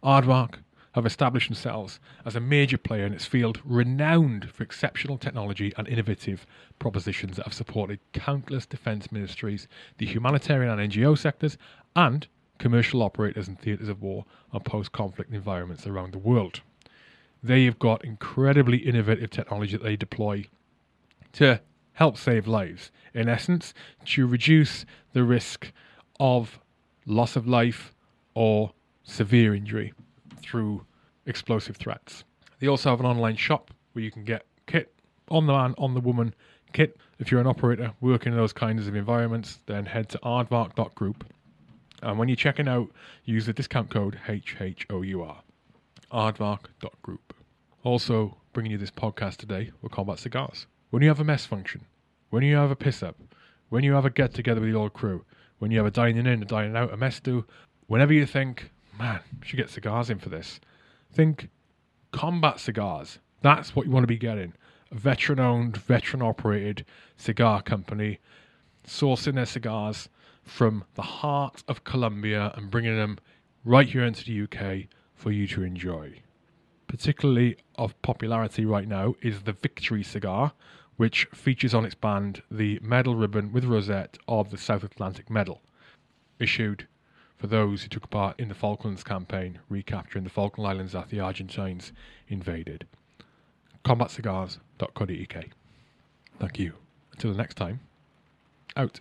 Speaker 1: Aardvark have established themselves as a major player in its field, renowned for exceptional technology and innovative propositions that have supported countless defence ministries, the humanitarian and NGO sectors, and commercial operators in theatres of war and post conflict environments around the world. They have got incredibly innovative technology that they deploy to help save lives. In essence, to reduce the risk of loss of life or severe injury through explosive threats. They also have an online shop where you can get kit on the man, on the woman kit. If you're an operator working in those kinds of environments, then head to aardvark.group. And when you're checking out, use the discount code HHOUR. Aardvark.group. Also, bringing you this podcast today were Combat Cigars. When you have a mess function, when you have a piss up, when you have a get together with the old crew, when you have a dining in, a dining out, a mess do, whenever you think, man, should get cigars in for this, think combat cigars. That's what you want to be getting. A veteran owned, veteran operated cigar company sourcing their cigars from the heart of Colombia and bringing them right here into the UK for you to enjoy. Particularly of popularity right now is the Victory cigar, which features on its band the medal ribbon with rosette of the South Atlantic Medal, issued for those who took part in the Falklands campaign, recapturing the Falkland Islands that the Argentines invaded. CombatCigars.co.uk. Thank you. Until the next time, out.